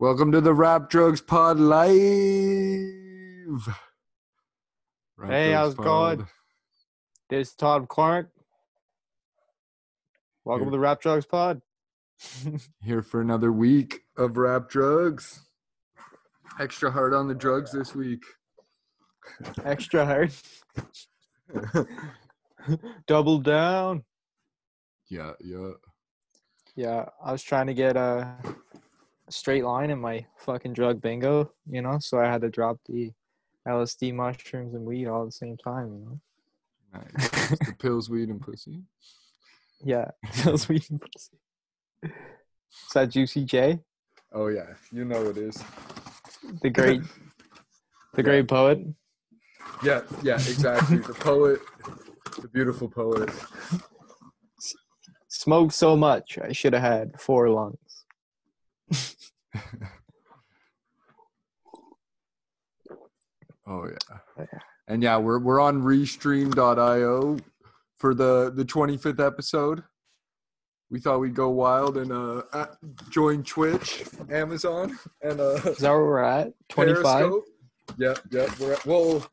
Welcome to the Rap Drugs Pod Live. Rap Hey, Drugs how's it going? This is Todd Clark. Welcome Here. to the Rap Drugs Pod. Here for another week of Rap Drugs. Extra hard on the drugs this week. Extra hard. Double down. yeah, yeah. Yeah, I was trying to get a straight line in my fucking drug bingo, you know, so I had to drop the LSD, mushrooms, and weed all at the same time, you know. Nice. The pills, weed, and pussy. Yeah, pills, weed and pussy. Is that Juicy J, Oh yeah, you know it is. the great, the Yeah. great poet? Yeah, yeah, exactly. the poet, the beautiful poet. Smoked so much, I should have had four lungs. Oh yeah. Yeah. And yeah, we're we're on restream.io for the the 25th episode. We thought we'd go wild and uh join Twitch, Amazon, and uh Is that where we're at? 25? Periscope. Yep, yep. We're at, well,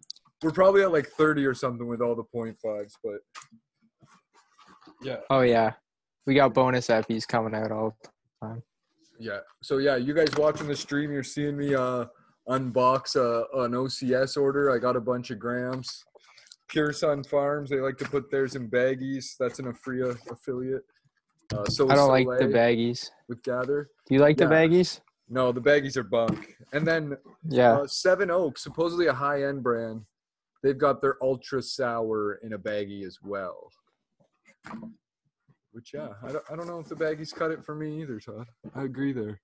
we're probably at like 30 or something with all the point fives, but yeah, Oh, yeah. We got bonus epis coming out all the time. Yeah. So yeah, you guys watching the stream, you're seeing me uh unbox uh, an OCS order. I got a bunch of grams. Pure Sunfarms, they like to put theirs in baggies. That's an Aphria affiliate. Uh, so I don't like the baggies. with Gather. Do you like Yeah. the baggies? No, the baggies are bunk. And then Yeah. Uh, Seven Oaks, supposedly a high end brand, they've got their ultra sour in a baggie as well. Which yeah, I don't, I don't know if the baggies cut it for me either, Todd. I agree there.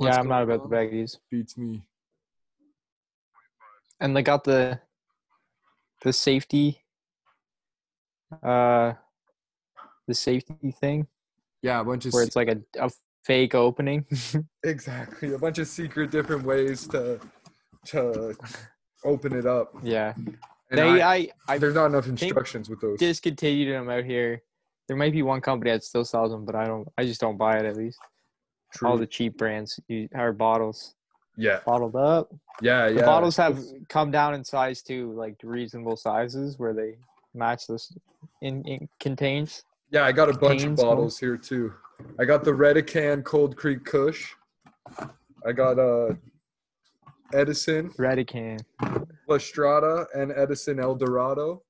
yeah, I'm not going about the baggies. Beats me. And they got the the safety uh the safety thing Yeah, a bunch of where it's like a, a fake opening. exactly a bunch of secret different ways to to open it up. yeah. And they I, I, I there's not enough instructions with those. discontinued them out here. There might be one company that still sells them, but I don't I just don't buy it at least. All the cheap brands our bottles. yeah, Bottled up. yeah, yeah. The bottles have come down in size too, like reasonable sizes where they match this in, in contains. Yeah, I got a bunch of bottles here too. I got the Redecan Cold Creek Kush. I got uh Edison, Redecan. La Strada, and Edison El Dorado.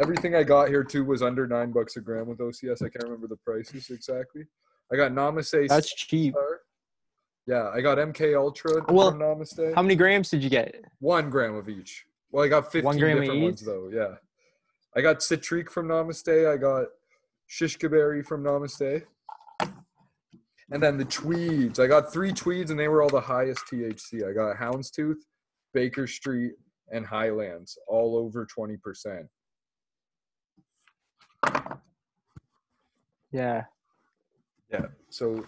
Everything I got here too was under nine bucks a gram with OCS. I can't remember the prices exactly. I got Namaste. That's cheap. Yeah, I got MK Ultra Well, from Namaste. How many grams did you get? One gram of each. Well, I got 15 One gram different ones though. Yeah. I got Citrique from Namaste. I got Shishkaberry from Namaste. And then the Tweeds. I got three Tweeds and they were all the highest THC. I got Houndstooth, Baker Street, and Highlands, all over 20%. Yeah. Yeah. So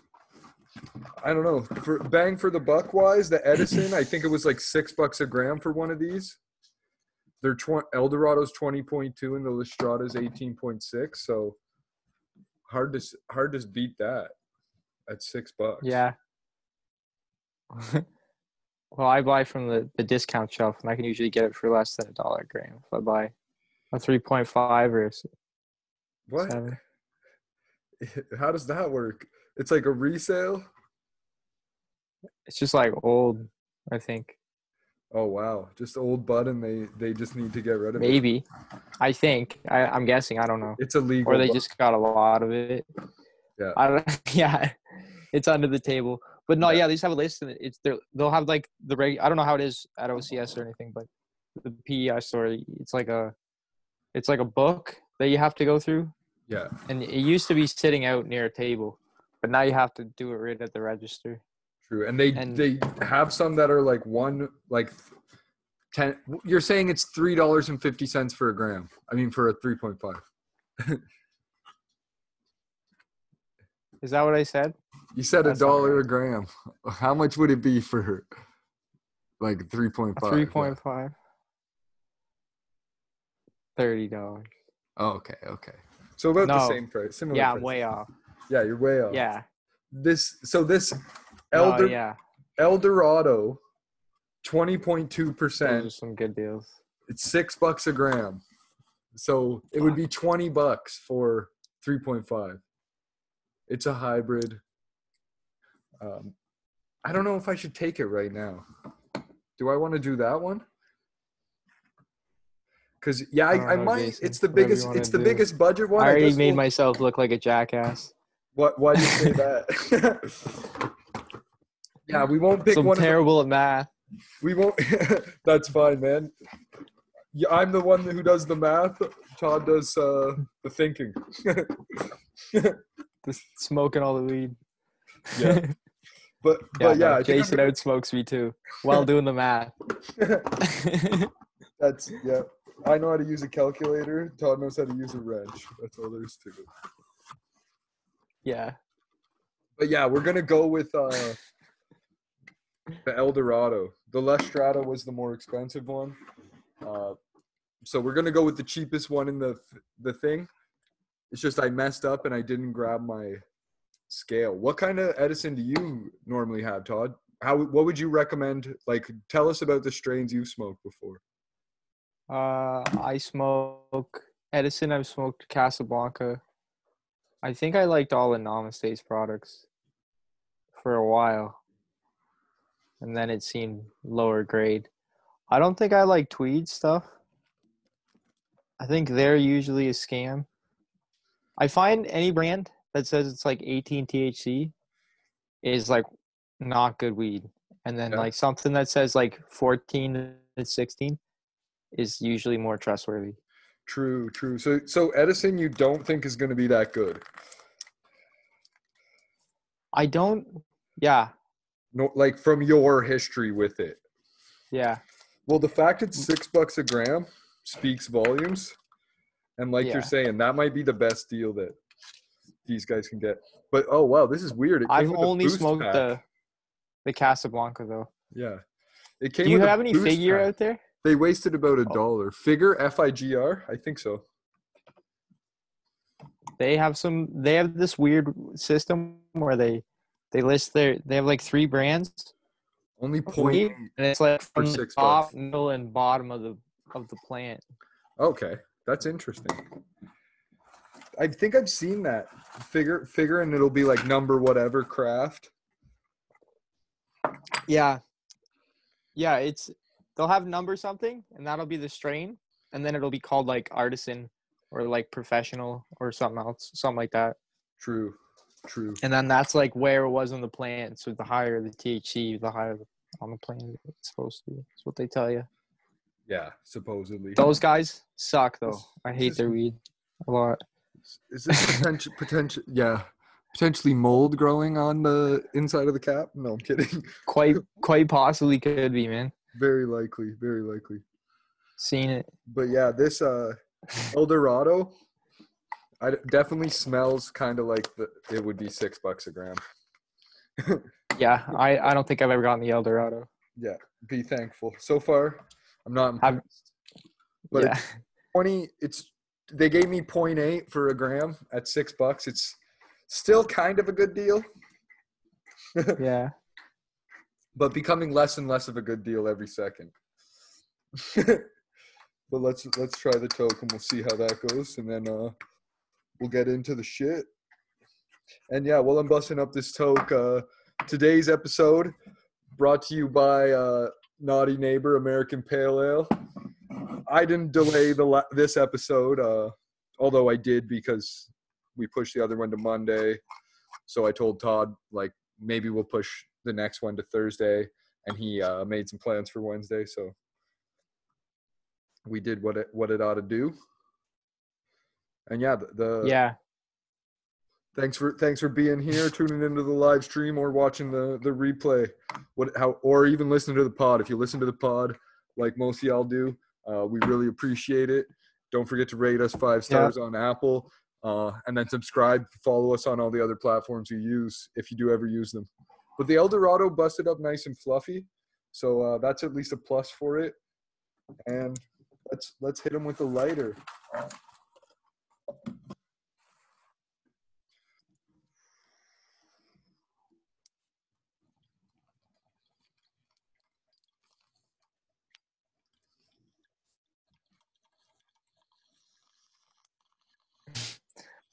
I don't know. For bang for the buck wise, the Edison, I think it was like six bucks a gram for one of these. They're tw- Eldorado's twenty point two and the Lestrada's eighteen point six. So hard to hard to beat that at six bucks. Yeah. well, I buy from the, the discount shelf, and I can usually get it for less than a dollar a gram if I buy a 3.5 or What? 7. How does that work? It's like a resale. It's just like old, I think. Oh wow, just old bud, and they they just need to get rid of it. Maybe. I think. I, I'm guessing. I don't know. It's illegal. Or they bud. just got a lot of it. Yeah. I don't. Yeah. It's under the table. But no, Yeah. yeah, they just have a list, and it's they'll have like the reg. I don't know how it is at OCS or anything, but the PEI story. it's like a, it's like a book that you have to go through, yeah. and it used to be sitting out near a table, but now you have to do it right at the register. True, and they And- they have some that are like one like ten. You're saying it's three dollars and fifty cents for a gram. I mean, for a three point five. Is that what I said? You said a That's dollar right. a gram. How much would it be for like three point five? Three point five. Thirty dollars. Oh, okay, okay. So about the same price. Similar Yeah, price. way off. Yeah, you're way off. Yeah. This so this Elder oh, yeah, El Dorado, twenty point two percent. some good deals. It's six bucks a gram, so it would be twenty bucks for three point five. It's a hybrid. Um, I don't know if I should take it right now. Do I want to do that one? Because yeah, I I, I know, might. Jason. It's the biggest. It's the do. biggest budget one. I already just made won't- myself look like a jackass. What? Why do you say that? yeah, we won't pick so I'm one. Of the, terrible at math. we won't. that's fine, man. Yeah, I'm the one who does the math. Todd does uh, the thinking. Just smoking all the weed. Yeah. But yeah, but yeah, no, I think Jason outsmokes me too while doing the math. That's yeah. I know how to use a calculator. Todd knows how to use a wrench. That's all there is to it. yeah. But yeah, we're gonna go with uh, the El Dorado. The La Strada was the more expensive one. Uh, so we're gonna go with the cheapest one in the the thing. It's just I messed up and I didn't grab my scale. What kind of Edison do you normally have, Todd? How what would you recommend? Like, tell us about the strains you've smoked before. Uh, I smoke Edison. I've smoked Casablanca. I think I liked all the Namaste's products for a while, and then it seemed lower grade. I don't think I like Tweed stuff. I think they're usually a scam. I find any brand that says it's like 18 THC is like not good weed, and then Yeah. like something that says like 14 to 16 is usually more trustworthy. True, true. So so Edison, you don't think is gonna be that good? I don't. Yeah, No, like from your history with it. yeah, Well, the fact it's six bucks a gram speaks volumes. And like Yeah. you're saying, that might be the best deal that these guys can get. But oh wow, this is weird. I've only smoked pack. the the Casablanca though. yeah. It came Do you have any figure pack. out there? They wasted about a Oh. dollar. Figure F I G R? I think so. They have some. They have this weird system where they they list their. They have like three brands, Only point. and it's like from the top, bucks. middle, and bottom of the of the plant. Okay, that's interesting. I think I've seen that figure figure, and it'll be like number whatever craft. Yeah, yeah. It's they'll have number something, and that'll be the strain, and then it'll be called like artisan or like professional or something else, something like that. True, true. And then that's like where it was on the plant. So the higher the THC, the higher the, on the plant it's supposed to be. That's what they tell you. Yeah, supposedly. Those guys suck though. This- I hate is- their weed a lot. Is this potential? potential? Yeah, potentially mold growing on the inside of the cap. No, I'm kidding. Quite quite possibly could be, man. Very likely, very likely. Seen it. But yeah, this uh, El Dorado, I definitely smells kind of like the, it would be six bucks a gram. Yeah, I, I don't think I've ever gotten the El Dorado. Yeah, be thankful. So far, I'm not impressed. But yeah. it's 20 it's they gave me 0.8 for a gram at six bucks it's still kind of a good deal yeah. But becoming less and less of a good deal every second. But let's let's try the toke and we'll see how that goes. And then uh we'll get into the shit. And yeah while i'm busting up this toke uh today's episode brought to you by uh naughty neighbor american pale ale. I didn't delay the la- this episode uh although i did because we pushed the other one to monday. So i told todd like maybe we'll push the next one to thursday and he uh, made some plans for wednesday so we did what it what it ought to do. And yeah the, the Yeah. thanks for thanks for being here tuning into the live stream or watching the the replay. What how or even listening to the pod. If you listen to the pod like most of y'all do uh, we really appreciate it. Don't forget to rate us five stars on apple uh, and then subscribe follow us on all the other platforms you use if you do ever use them but the Eldorado busted up nice and fluffy, so uh, that's at least a plus for it. And let's let's hit him with a lighter.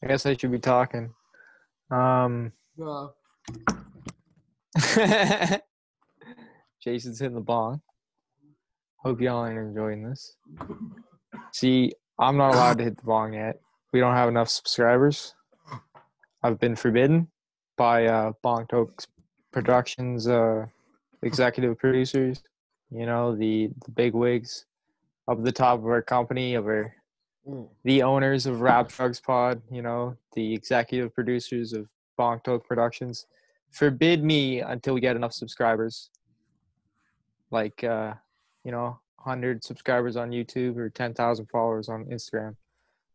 I guess I should be talking. Um, uh, Jason's hitting the bong. Hope y'all are enjoying this. See, I'm not allowed to hit the bong yet. We don't have enough subscribers. I've been forbidden by uh, Bong Tokes Productions uh, executive producers. You know the the big wigs up the top of our company, of our the owners of Rap Drugs Pod, you know, the executive producers of Bonk Toke Productions, forbid me until we get enough subscribers. Like, uh, you know, 100 subscribers on YouTube or 10,000 followers on Instagram.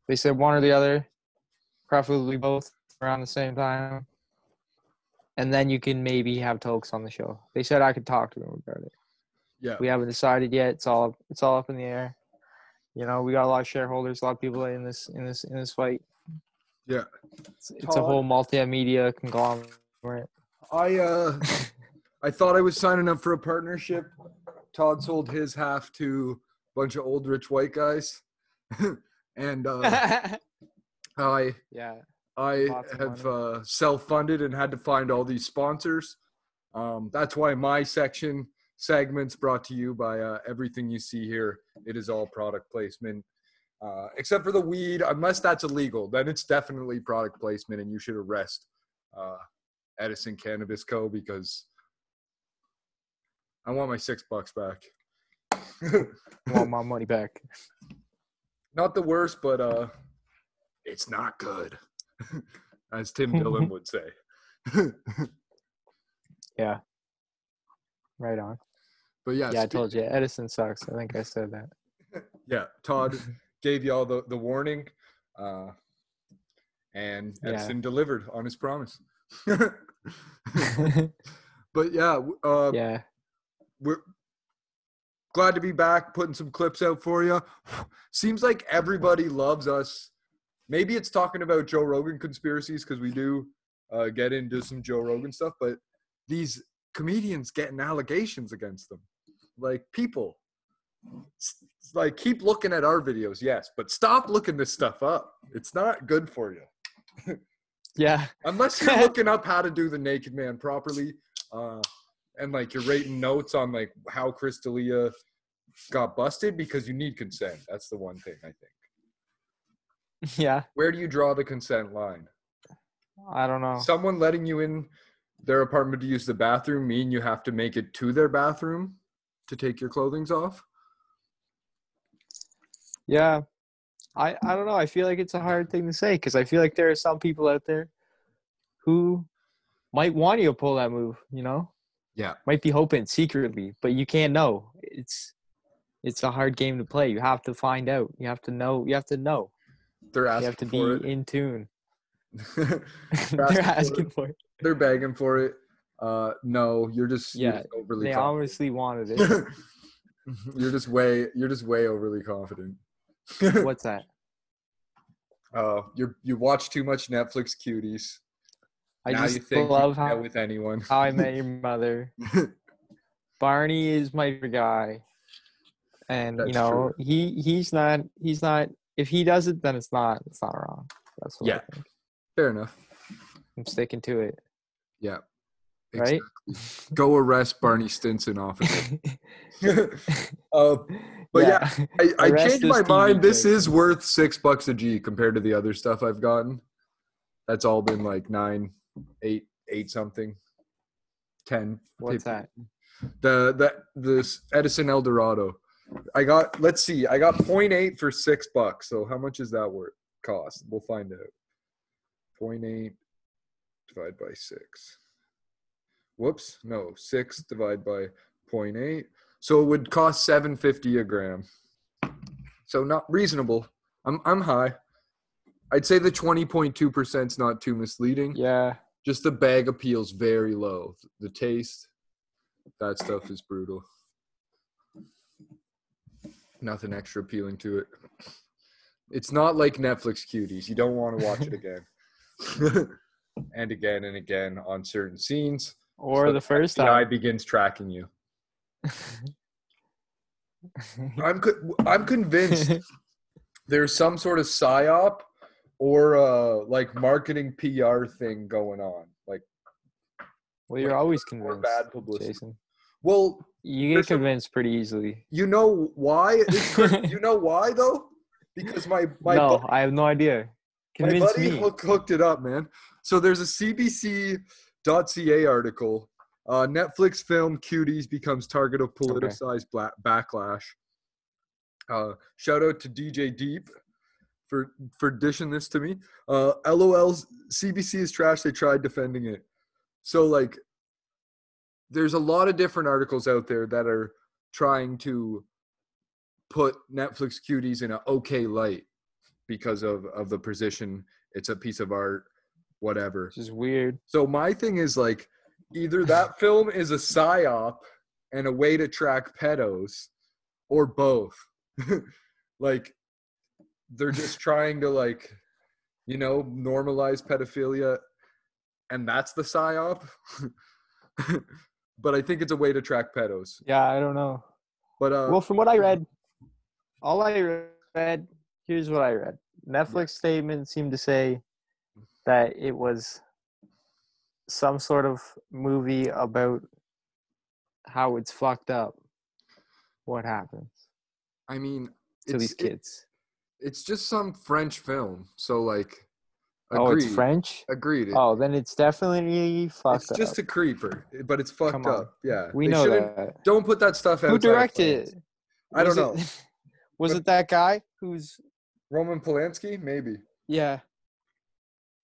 They said one or the other, preferably both around the same time. And then you can maybe have Tokes on the show. They said I could talk to them about it. yeah. We haven't decided yet. It's all it's all up in the air. You know, we got a lot of shareholders, a lot of people in this in this in this fight. Yeah. It's, it's a whole multimedia conglomerate. I uh I thought I was signing up for a partnership. Todd sold his half to a bunch of old rich white guys. and uh I yeah. I have uh, self-funded and had to find all these sponsors. Um, that's why my section segments brought to you by uh, everything you see here. It is all product placement, uh, except for the weed. Unless that's illegal, then it's definitely product placement, and you should arrest uh, Edison Cannabis Co. because I want my six bucks back. I want my money back. not the worst, but uh, it's not good, as Tim Dillon would say. Yeah. Right on. But yeah, Yeah, I told you. Edison sucks. I think I said that. yeah, Todd gave you all the, the warning, uh, and Yeah. Edison delivered on his promise. but yeah, uh, yeah. we're glad to be back, putting some clips out for you. Seems like everybody loves us. Maybe it's talking about Joe Rogan conspiracies because we do uh, get into some Joe Rogan stuff, but these comedians getting allegations against them, like people, like keep looking at our videos, yes, but stop looking this stuff up. It's not good for you Yeah. unless you're looking up how to do the naked man properly uh and like you're rating notes on like how chris D'Elia got busted because you need consent that's the one thing i think Yeah. where do you draw the consent line I don't know. someone letting you in their apartment to use the bathroom mean you have to make it to their bathroom to take your clothings off Yeah. I, I don't know. I feel like it's a hard thing to say because I feel like there are some people out there who might want you to pull that move, you know? yeah Might be hoping secretly, but you can't know. It's it's a hard game to play. You have to find out. You have to know. You have to know. they're You asking have to for be in tune. it They're asking for asking for it. they're begging for it uh no you're just you're Yeah, just overly They confident. obviously wanted it. you're just way you're just way overly confident. What's that? uh, you you watch too much Netflix cuties. I now just love how, with anyone. how I Met Your Mother. Barney is my guy, and That's you know he he's not he's not. If he does it, then it's not it's not wrong. That's what Yeah. I think. Fair enough. I'm sticking to it. Yeah. Right? Go arrest Barney Stinson, officer. uh, but yeah, I, I changed my TV mind. This is worth six bucks a G compared to the other stuff I've gotten. That's all been like nine, eight, eight something, ten. What's 15. that? The the this Edison Eldorado. I got let's see, I got 0.8 for six bucks. So how much is that worth cost? We'll find out. 0.8 divided by six. Whoops, no, six divided by 0.8. So it would cost 750 a gram. So not reasonable. I'm I'm high. I'd say the 20.2% is not too misleading. Yeah, Just the bag appeals very low. The taste, that stuff is brutal. Nothing extra appealing to it. It's not like Netflix cuties. You don't want to watch it again. and again and again on certain scenes. or So the first The eye time. begins tracking you. I'm co- I'm convinced there's some sort of psyop or uh like marketing PR thing going on. Like Well, you're always convinced, bad publicity. Jason. well, You get convinced pretty easily. you know why? You know why though? Because my my no, bu- I have no idea. my Convince buddy me. hook, hooked it up, man. So there's a CBC.ca article. Uh, Netflix film "Cuties" becomes target of politicized bla- backlash. Uh, shout out to DJ Deep for for dishing this to me. Uh, LOL, CBC is trash. They tried defending it. So like, there's a lot of different articles out there that are trying to put Netflix cuties in an okay light because of of the position. It's a piece of art, whatever. Which is weird. So my thing is like, either that film is a psyop and a way to track pedos, or both. like, they're just trying to like, you know, normalize pedophilia, and that's the psyop. but I think it's a way to track pedos. Yeah, I don't know. But uh, well, from what I read, all I read, here's what I read. Netflix statement seemed to say that it was some sort of movie about how it's fucked up. What happens I mean, to these it- kids? it's just some French film. So like, oh, it's. French. Agreed. Oh, then it's definitely fucked it's up. It's just a creeper, but it's fucked up. Yeah, we They know that. Don't put that stuff out. Who directed it? I don't know. it- was But- it that guy who's Roman Polanski, maybe. yeah?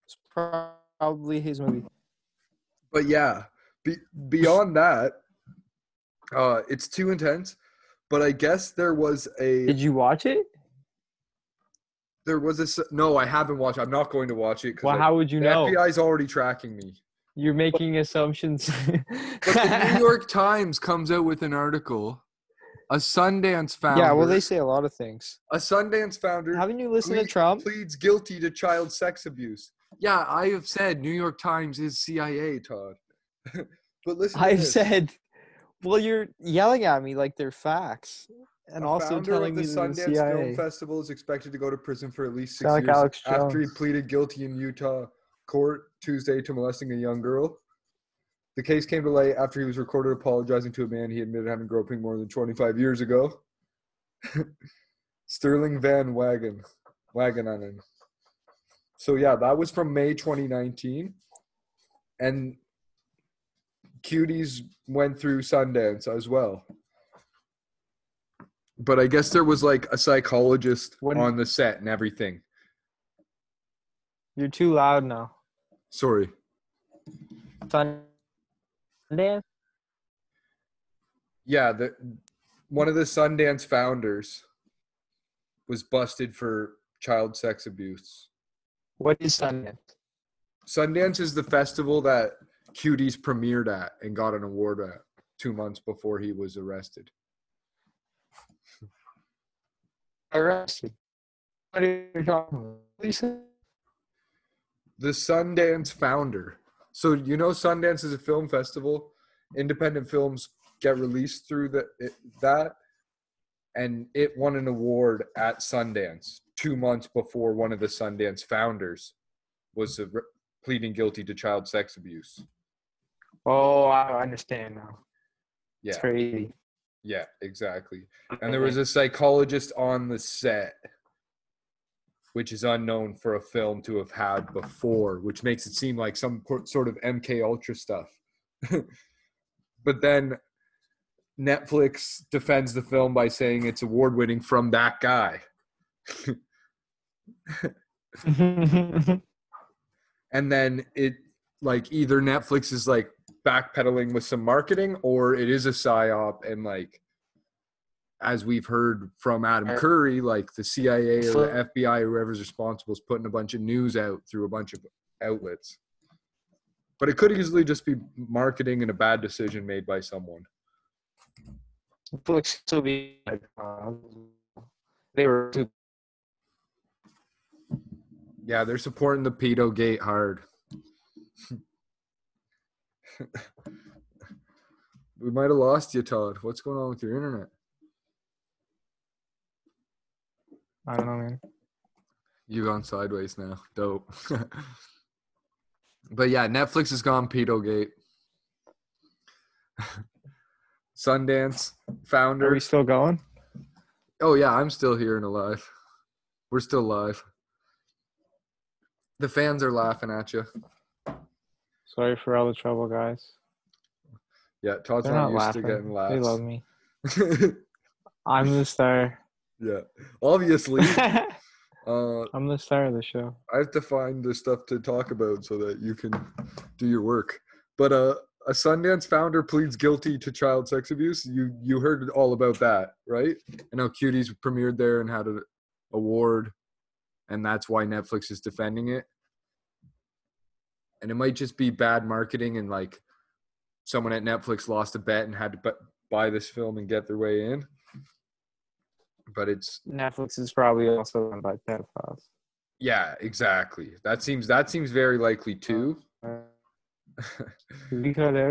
It's probably his movie. But yeah, be, beyond that, uh, it's too intense. But I guess there was a Did you watch it? there was a s- no. I haven't watched. I'm not going to watch it Well, because how would you the know? FBI's already tracking me. You're making assumptions. But the New York Times comes out with an article. A Sundance founder. yeah, well, they say a lot of things. a Sundance founder Haven't you listened to Trump? pleads guilty to child sex abuse. Yeah, I have said New York Times is CIA, Todd. but listen, I've this. said, well, you're yelling at me like they're facts, and A also telling of me the that the Sundance Film Festival is expected to go to prison for at least six Sound years Alex after he pleaded guilty in Utah court Tuesday to molesting a young girl. The case came to light after he was recorded apologizing to a man he admitted having groping more than 25 years ago. Sterling Van Wagen, Wagenanen. So yeah, that was from May 2019, and Cuties went through Sundance as well. But I guess there was like a psychologist When- on the set and everything. You're too loud now. Sorry. Sundance? Yeah, the one of the Sundance founders was busted for child sex abuse. What is Sundance? Sundance is the festival that Cuties premiered at and got an award at two months before he was arrested. Arrested. What are you talking about? Lisa? The Sundance founder. So you know Sundance is a film festival. Independent films get released through the it, that, and it won an award at Sundance two months before one of the Sundance founders was pleading guilty to child sex abuse. Oh, I understand now. Yeah, It's crazy. yeah, exactly. And there was a psychologist on the set, which is unknown for a film to have had before, which makes it seem like some sort of MK Ultra stuff. but then Netflix defends the film by saying it's award winning from that guy. and then it like either Netflix is like backpedaling with some marketing or it is a psyop and like as we've heard from Adam Curry, like the CIA or the FBI, or whoever's responsible, is putting a bunch of news out through a bunch of outlets. But it could easily just be marketing and a bad decision made by someone. Netflix still be like, uh, they were too Yeah, they're supporting the pedo gate hard. we might have lost you, Todd. What's going on with your internet? I don't know, man. You gone sideways now. Dope. but yeah, Netflix is gone pedogate. Sundance founder. Are we still going? Oh yeah, I'm still here and alive. We're still live. The fans are laughing at you. Sorry for all the trouble, guys. Yeah, Todd's They're not, not used laughing. to getting They love me. I'm the star. yeah, obviously. uh, I'm the star of the show. I have to find the stuff to talk about so that you can do your work. But uh, a Sundance founder pleads guilty to child sex abuse. You you heard all about that, right? And how Cuties premiered there and had an award, and that's why Netflix is defending it. And it might just be bad marketing and like someone at Netflix lost a bet and had to buy this film and get their way in. But it's Netflix is probably also owned by pedophiles. yeah, exactly. That seems that seems very likely too.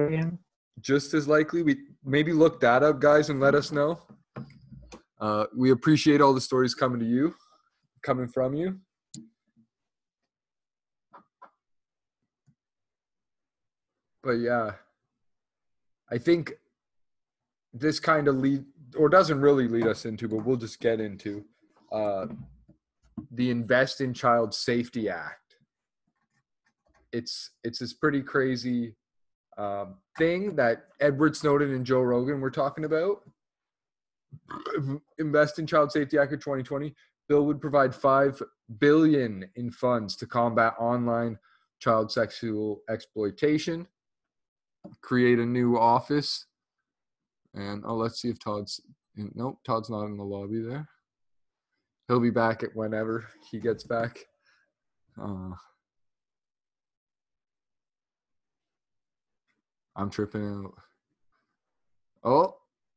Again? just as likely. We maybe look that up, guys, and let us know. Uh, we appreciate all the stories coming to you, coming from you. But yeah, I think this kind of lead or doesn't really lead us into, but we'll just get into uh, the Invest in Child Safety Act. It's it's this pretty crazy um, thing that Edward Snowden and Joe Rogan were talking about. Invest in Child Safety Act of 2020 bill would provide five billion in funds to combat online child sexual exploitation. Create a new office, and oh, let's see if Todd's. In, nope, Todd's not in the lobby there. He'll be back at whenever he gets back. Uh, I'm tripping out. Oh,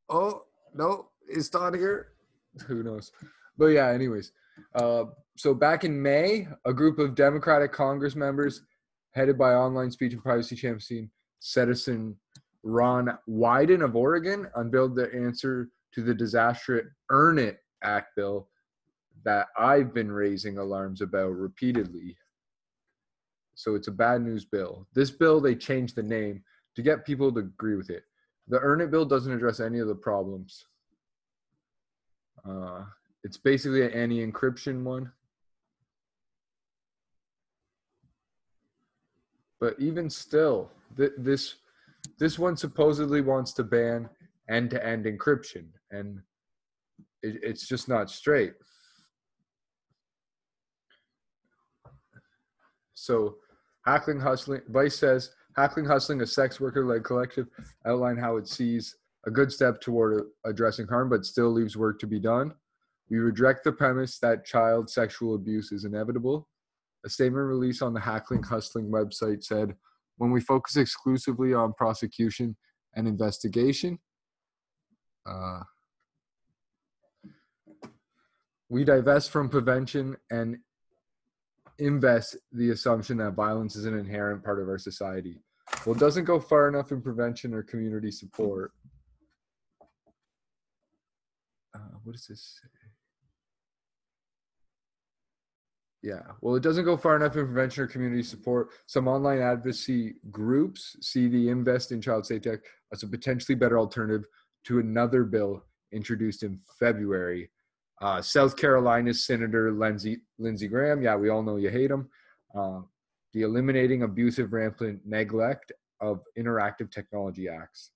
oh, no, it's Todd here? Who knows? But yeah, anyways. Uh, so back in May, a group of Democratic Congress members, headed by online speech and privacy champion citizen Ron Wyden of Oregon, unveiled the answer to the disastrous Earn It Act bill that I've been raising alarms about repeatedly. So it's a bad news bill. This bill, they changed the name to get people to agree with it. The Earn It bill doesn't address any of the problems. Uh, it's basically an anti-encryption one. But even still, th- this this one supposedly wants to ban end-to-end encryption, and it, it's just not straight. So, Hacking Hustling. Vice says Hacking Hustling, a sex worker-led collective, outline how it sees a good step toward addressing harm, but still leaves work to be done. We reject the premise that child sexual abuse is inevitable. A statement released on the Hacking Hustling website said, when we focus exclusively on prosecution and investigation, uh, we divest from prevention and invest the assumption that violence is an inherent part of our society. Well, it doesn't go far enough in prevention or community support. Uh, what does this say? Yeah, well, it doesn't go far enough in prevention or community support. Some online advocacy groups see the Invest in Child Safety Act as a potentially better alternative to another bill introduced in February. Uh, South Carolina's Senator Lindsey, Lindsey Graham, yeah, we all know you hate him. Uh, the Eliminating Abusive Rampant Neglect of Interactive Technology Acts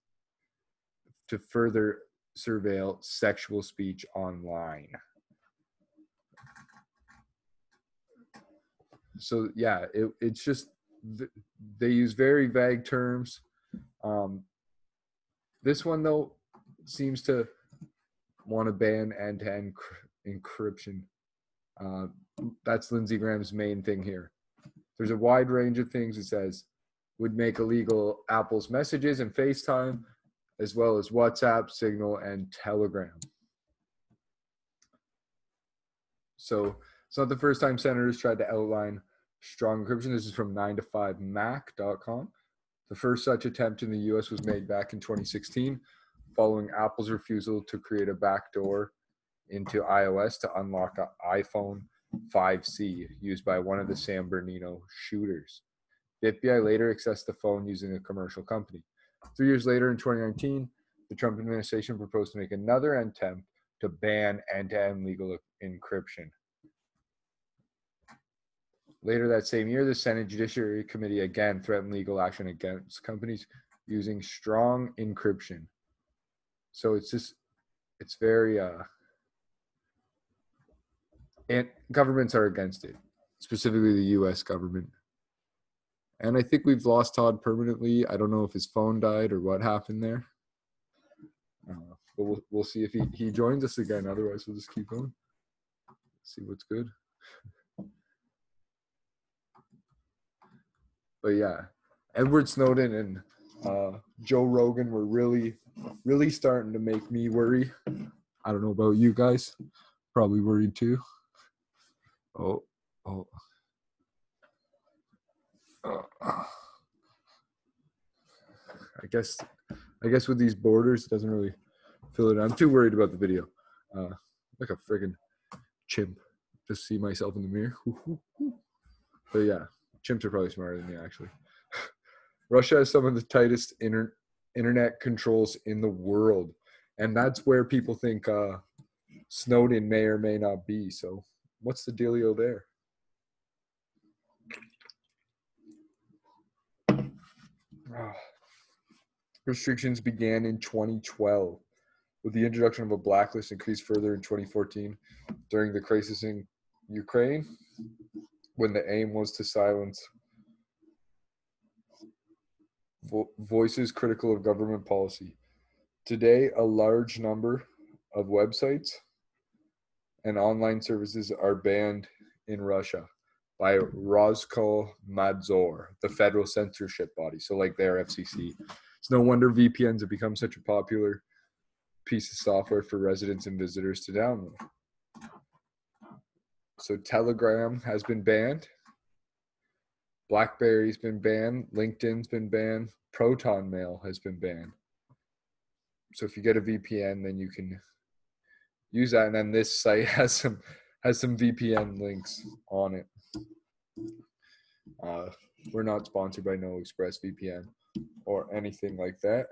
to further surveil sexual speech online. so yeah it, it's just they use very vague terms um, this one though seems to want to ban end-to-end cr- encryption uh, that's lindsey graham's main thing here there's a wide range of things it says would make illegal apple's messages and facetime as well as whatsapp signal and telegram so it's not the first time senators tried to outline strong encryption. This is from 9to5mac.com. The first such attempt in the US was made back in 2016 following Apple's refusal to create a backdoor into iOS to unlock an iPhone 5C used by one of the San Bernardino shooters. The FBI later accessed the phone using a commercial company. Three years later, in 2019, the Trump administration proposed to make another attempt to ban end to end legal encryption. Later that same year, the Senate Judiciary Committee again threatened legal action against companies using strong encryption. So it's just, it's very, uh, and governments are against it, specifically the US government. And I think we've lost Todd permanently. I don't know if his phone died or what happened there. Uh, but we'll, we'll see if he, he joins us again. Otherwise, we'll just keep going. See what's good. But yeah, Edward Snowden and uh, Joe Rogan were really, really starting to make me worry. I don't know about you guys. Probably worried too. Oh, oh. I guess, I guess with these borders, it doesn't really fill it. I'm too worried about the video. Uh, like a friggin' chimp. Just see myself in the mirror. But yeah, chimps are probably smarter than me actually. Russia has some of the tightest inter- internet controls in the world, and that's where people think uh, Snowden may or may not be. So, what's the dealio there? Ah. Restrictions began in 2012 with the introduction of a blacklist increased further in 2014 during the crisis in Ukraine when the aim was to silence vo- voices critical of government policy. Today, a large number of websites and online services are banned in Russia by Roskomnadzor, the federal censorship body. So, like their FCC. It's no wonder VPNs have become such a popular piece of software for residents and visitors to download. So Telegram has been banned. BlackBerry's been banned. LinkedIn's been banned. Proton Mail has been banned. So if you get a VPN, then you can use that. And then this site has some has some VPN links on it. Uh, we're not sponsored by No Express VPN or anything like that.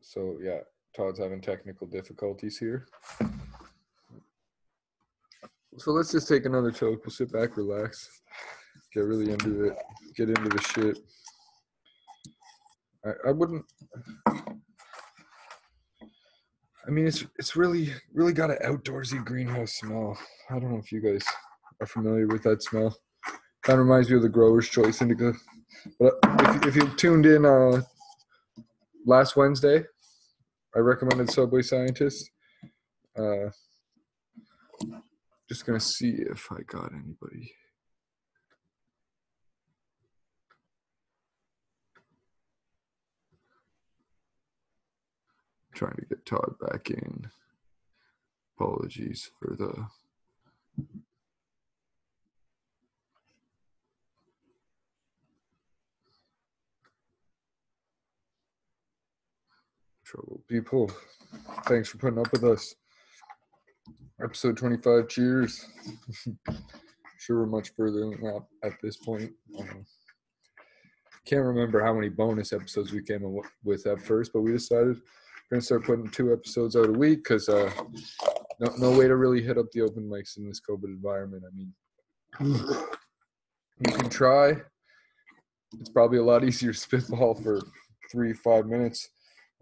So yeah, Todd's having technical difficulties here. So let's just take another toke. We'll sit back, relax, get really into it, get into the shit. I, I wouldn't. I mean, it's it's really really got an outdoorsy greenhouse smell. I don't know if you guys are familiar with that smell. Kind of reminds me of the Grower's Choice Indica. But if, if you tuned in uh, last Wednesday, I recommended Subway Scientist. Uh, just gonna see if I got anybody. Trying to get Todd back in. Apologies for the trouble. People, thanks for putting up with us. Episode 25, cheers. sure, we're much further than that at this point. Um, can't remember how many bonus episodes we came with at first, but we decided we're going to start putting two episodes out a week because uh, no, no way to really hit up the open mics in this COVID environment. I mean, you can try. It's probably a lot easier spitball for three, five minutes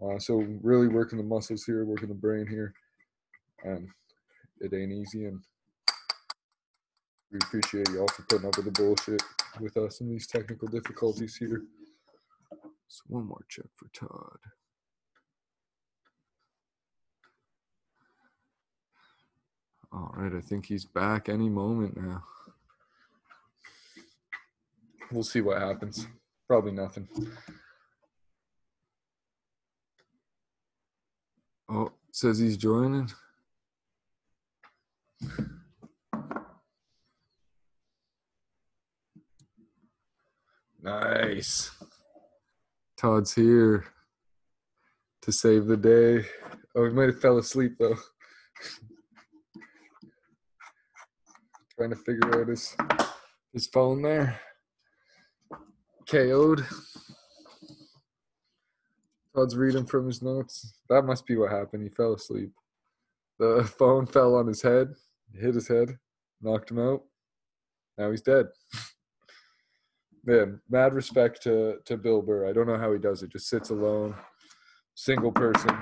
uh, so really working the muscles here, working the brain here, and it ain't easy. And we appreciate y'all for putting up with the bullshit with us and these technical difficulties here. So one more check for Todd. All right, I think he's back any moment now. We'll see what happens. Probably nothing. Oh, says he's joining. Nice. Todd's here. to save the day. Oh, he might have fell asleep though. Trying to figure out his his phone there. KO'd. Todd's reading from his notes. That must be what happened. He fell asleep. The phone fell on his head, hit his head, knocked him out. Now he's dead. Man, mad respect to to Bill Burr. I don't know how he does it. Just sits alone, single person.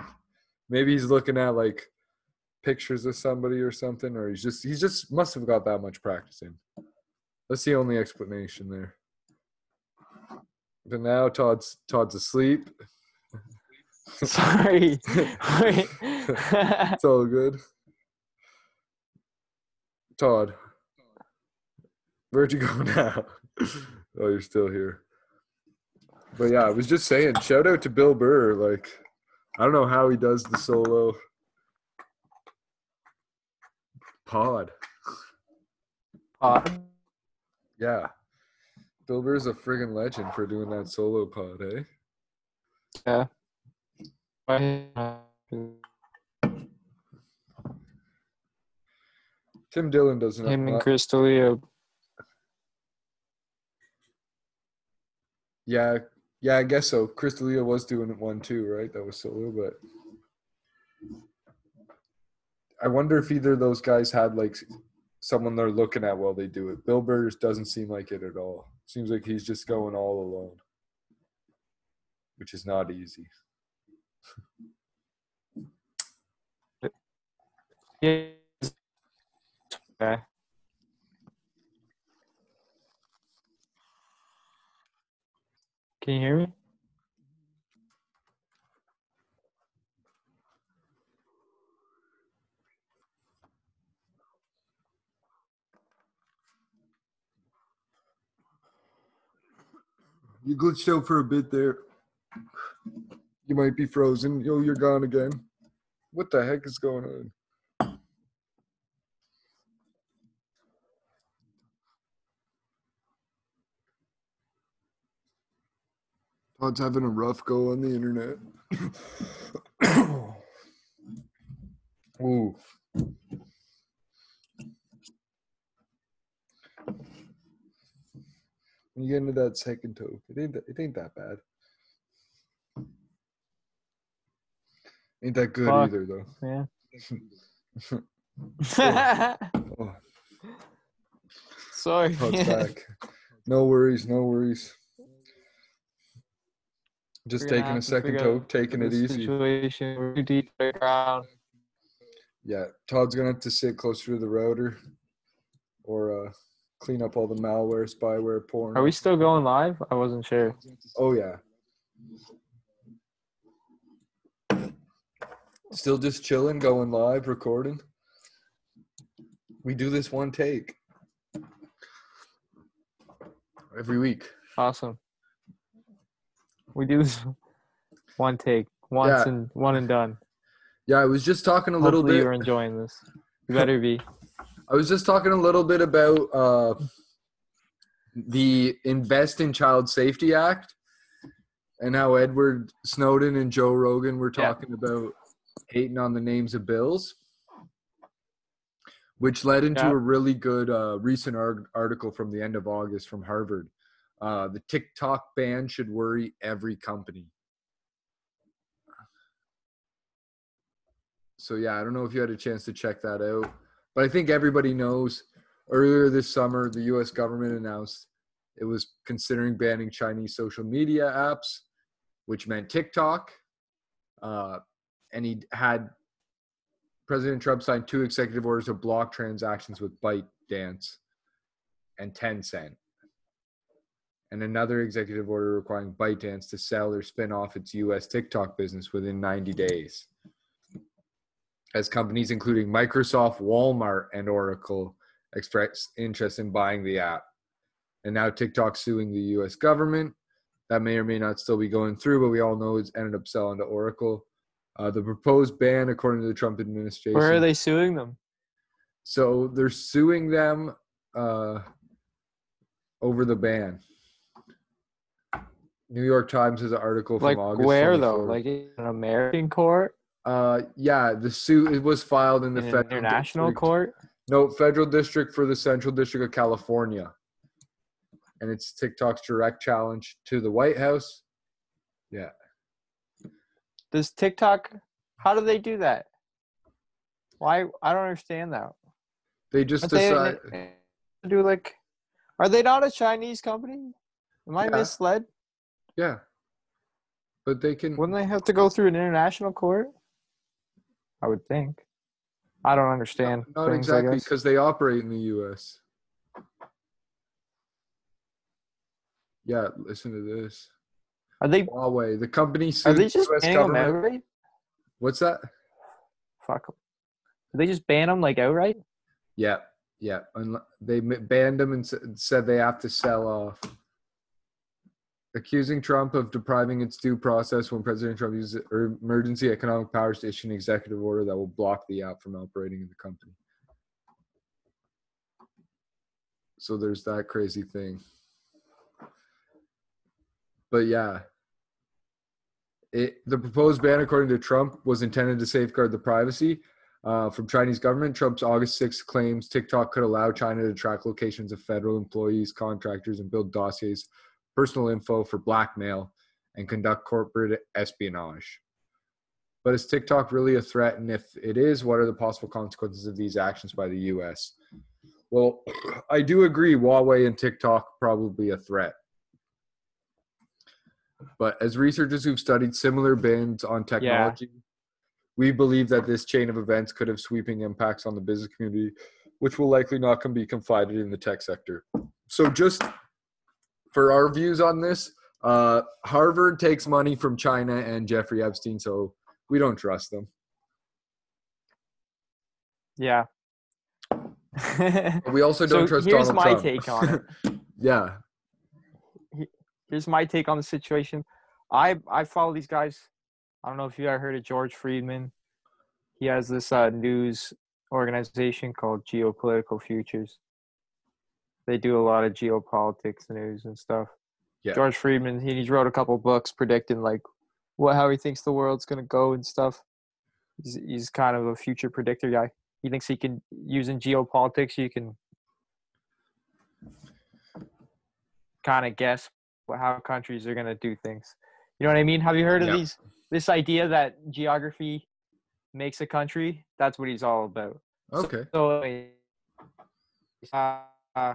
Maybe he's looking at like pictures of somebody or something, or he's just he's just must have got that much practice in. That's the only explanation there. But now Todd's Todd's asleep. Sorry. It's all good. Todd, where'd you go now? oh, you're still here. But yeah, I was just saying, shout out to Bill Burr. Like, I don't know how he does the solo pod. Pod. Yeah. Bill Burr's a friggin' legend for doing that solo pod, eh? Yeah. Tim Dillon doesn't Him and Chris D'Elia. Yeah, yeah, I guess so. Chris D'Elia was doing it one too, right? That was solo, but I wonder if either of those guys had like someone they're looking at while they do it. Bill Burr doesn't seem like it at all. Seems like he's just going all alone, which is not easy. Yeah. Can you hear me? You glitched out for a bit there. You might be frozen. Yo, you're gone again. What the heck is going on? Todd's having a rough go on the internet. Ooh. When you get into that second toe, it ain't that, it ain't that bad. Ain't that good Fuck. either though. Yeah. Oh, Sorry. Todd's back. No worries, no worries. Just We're taking a second figure taking it easy. Situation. We're too deep to the ground. Yeah, Todd's gonna have to sit closer to the router, or uh, clean up all the malware, spyware, porn. Are we still going live? I wasn't sure. Oh yeah. Still just chilling, going live, recording. We do this one take every week. Awesome. We do this one take, once Yeah. and one and done. Yeah, I was just talking a little Hopefully bit. you're enjoying this. You better be. I was just talking a little bit about uh, the Invest in Child Safety Act and how Edward Snowden and Joe Rogan were Yeah. talking about hating on the names of bills, which led into Yeah. a really good uh, recent ar- article from the end of August from Harvard. Uh, the TikTok ban should worry every company. So yeah, I don't know if you had a chance to check that out, but I think everybody knows. Earlier this summer, the U.S. government announced it was considering banning Chinese social media apps, which meant TikTok. Uh, and he had President Trump signed two executive orders to block transactions with ByteDance and Tencent, and another executive order requiring ByteDance to sell or spin off its U.S. TikTok business within 90 days as companies including Microsoft, Walmart, and Oracle expressed interest in buying the app. And now TikTok suing the US government. That may or may not still be going through, but we all know it's ended up selling to Oracle. Uh, the proposed ban, according to the Trump administration, Where are they suing them? so they're suing them uh, over the ban. New York Times has an article from Like August. where though? Like in an American court, uh, yeah, the suit it was filed in the in federal international district- court. No, federal district for the Central District of California, and it's TikTok's direct challenge to the White House. Yeah, Does TikTok? How do they do that? Why? I don't understand that. they just But decide. they do like, are they not a Chinese company? Am I Yeah. misled? Yeah, but they can. Wouldn't they have to go through an international court? I would think. I don't understand. Not things, exactly because they operate in the U.S. Yeah, listen to this. Are they? Huawei, the company Are sued they the just U.S. banning them outright? What's that? Fuck. Did they just ban them like outright? Yeah, yeah. Unle- They banned them and said they have to sell off. Accusing Trump of depriving its due process when President Trump uses er- emergency economic powers to issue an executive order that will block the app from operating in the company. So there's that crazy thing. But yeah, it, the proposed ban, according to Trump, was intended to safeguard the privacy uh, from Chinese government. Trump's August 6th claims TikTok could allow China to track locations of federal employees, contractors, and build dossiers, personal info for blackmail, and conduct corporate espionage. But is TikTok really a threat? And if it is, what are the possible consequences of these actions by the U.S.? Well, I do agree. Huawei and TikTok probably a threat. But as researchers who've studied similar bans on technology, we believe that this chain of events could have sweeping impacts on the business community, which will likely not can be confided in the tech sector. So, just for our views on this, uh, Harvard takes money from China and Jeffrey Epstein, so we don't trust them. Yeah. We also don't trust here's Donald my Trump. take on it. yeah, here's my take on the situation. I I follow these guys. I don't know if you ever heard of George Friedman. He has this uh, news organization called Geopolitical Futures. They do a lot of geopolitics news and stuff. Yeah. George Friedman, he, he's wrote a couple books predicting like what how he thinks the world's gonna go and stuff. He's he's kind of a future predictor guy. He thinks he can using geopolitics you can kind of guess how countries are going to do things. You know what I mean? Have you heard of Yeah. these this idea that geography makes a country? That's what he's all about. okay, So, uh, uh,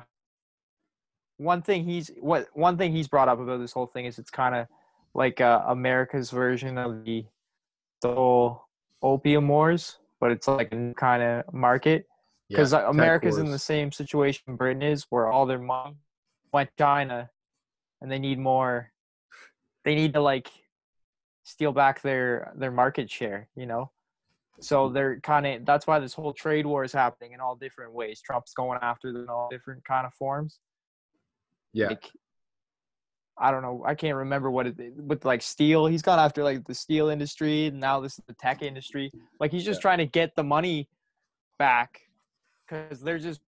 one thing he's what one thing he's brought up about this whole thing is it's kind of like uh, America's version of the the whole opium wars, but it's like a kind of market because Yeah, America's in the same situation Britain is, where all their money went China, and they need more. They need to like steal back their their market share, you know. So hmm. they're kind of that's why this whole trade war is happening in all different ways. Trump's going after them in all different kind of forms. yeah, Like, I don't know. I can't remember what it with like steel. He's gone after like the steel industry. And now this is the tech industry. Like he's just Yeah. trying to get the money back because they're just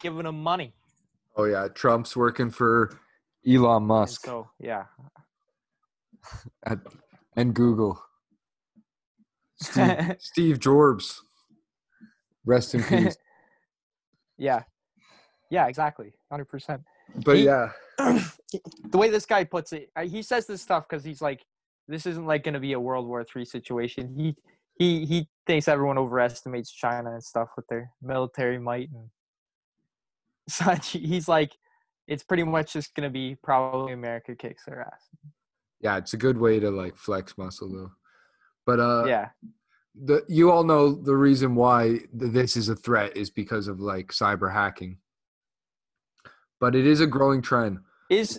giving him money. oh yeah. Trump's working for Elon Musk so yeah, at, and Google. Steve, Steve Jobs, rest in peace. yeah, yeah, exactly, hundred percent. But He- yeah, the way this guy puts it, he says this stuff because he's like, this isn't like going to be a World War Three situation. He he he thinks everyone overestimates China and stuff with their military might and such. He's like, it's pretty much just going to be probably America kicks their ass. yeah, it's a good way to like flex muscle though. But uh, yeah, the you all know the reason why this is a threat is because of like cyber hacking. But it is a growing trend. is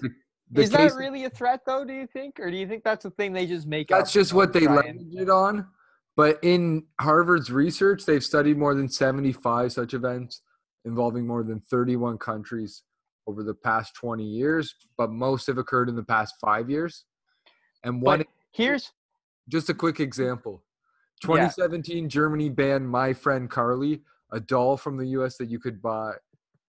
The is case- that really a threat though? Do you think, or do you think that's a thing they just make? That's just what they landed it on. But in Harvard's research, they've studied more than 75 such events involving more than 31 countries over the past 20 years, but most have occurred in the past five years. And one, But here's just a quick example Yeah. 2017, Germany banned My Friend Cayla, a doll from the US that you could buy.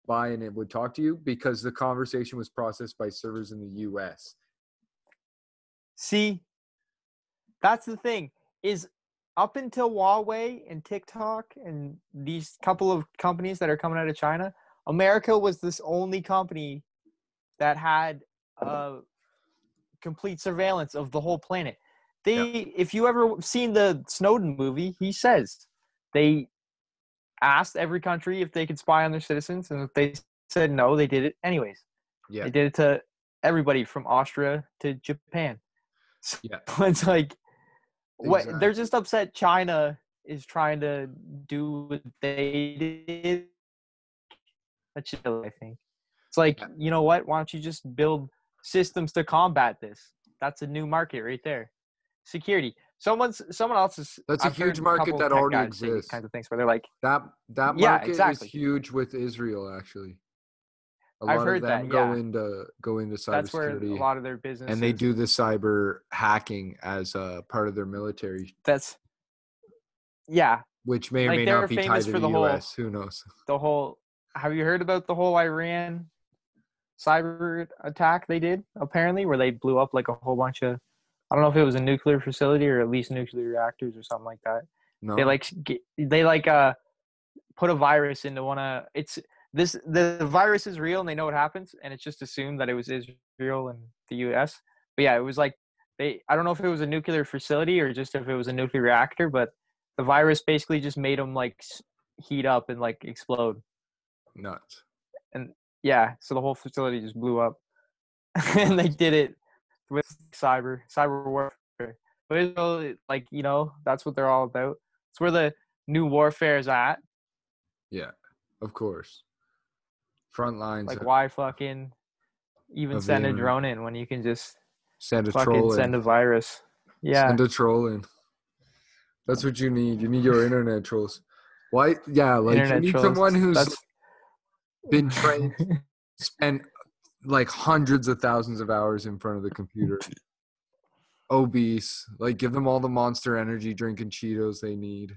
Buy and it would talk to you because the conversation was processed by servers in the US. See, that's the thing. Is up until Huawei and TikTok and these couple of companies that are coming out of China, America was this only company that had uh, complete surveillance of the whole planet. They, if you ever seen the Snowden movie, he says they asked every country if they could spy on their citizens, and if they said no, they did it anyways. Yeah. They did it to everybody from Austria to Japan. So Yeah. it's like what they're just upset China is trying to do what they did. That's just, I think. It's like, you know what? Why don't you just build systems to combat this? That's a new market right there. Security. Someone's someone else's That's a I've heard huge market couple that already guys say these exists. kinds of things where they're like, That that Yeah, market exactly. is huge with Israel actually. A I've lot heard of them that, go yeah. into go into cybersecurity. that's where a lot of their business and they do the cyber hacking as a part of their military, that's yeah, which may or Like, may not be tied to the, the whole- US. Who knows? the whole have you heard about the whole Iran cyber attack they did apparently where they blew up like a whole bunch of I don't know if it was a nuclear facility or at least nuclear reactors or something like that. No. They like they like uh put a virus into one of it's this the, the virus is real and they know what happens and it's just assumed that it was Israel and the US. But yeah, it was like they I don't know if it was a nuclear facility or just if it was a nuclear reactor, but the virus basically just made them like heat up and like explode. Nuts. And yeah, so the whole facility just blew up, and they did it with cyber cyber warfare. But Israel, like you know, that's what they're all about. It's where the new warfare is at. Yeah, of course. Front lines. Like, why fucking even send a drone in when you can just send a fucking troll in. send a virus? Yeah, Send a troll in. That's what you need. You need your internet trolls. Why? Yeah, like internet you need trolls. someone who's That's- been trained, spent like hundreds of thousands of hours in front of the computer. Obese, like give them all the monster energy drinking Cheetos they need.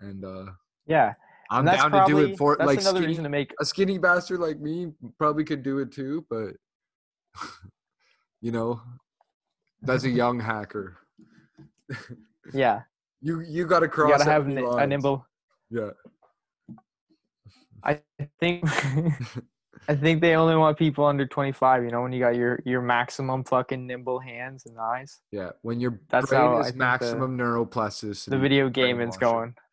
And uh yeah. I'm and down probably, to do it for that's like another skinny, reason to make a skinny bastard like me probably could do it too, but you know, that's a young hacker. yeah. You you got to You cross. gotta have ni- a nimble. Yeah. I think I think they only want people under 25, you know, when you got your your maximum fucking nimble hands and eyes. Yeah, when your That's brain how is think the- maximum neuroplasticity. The video gaming's is going.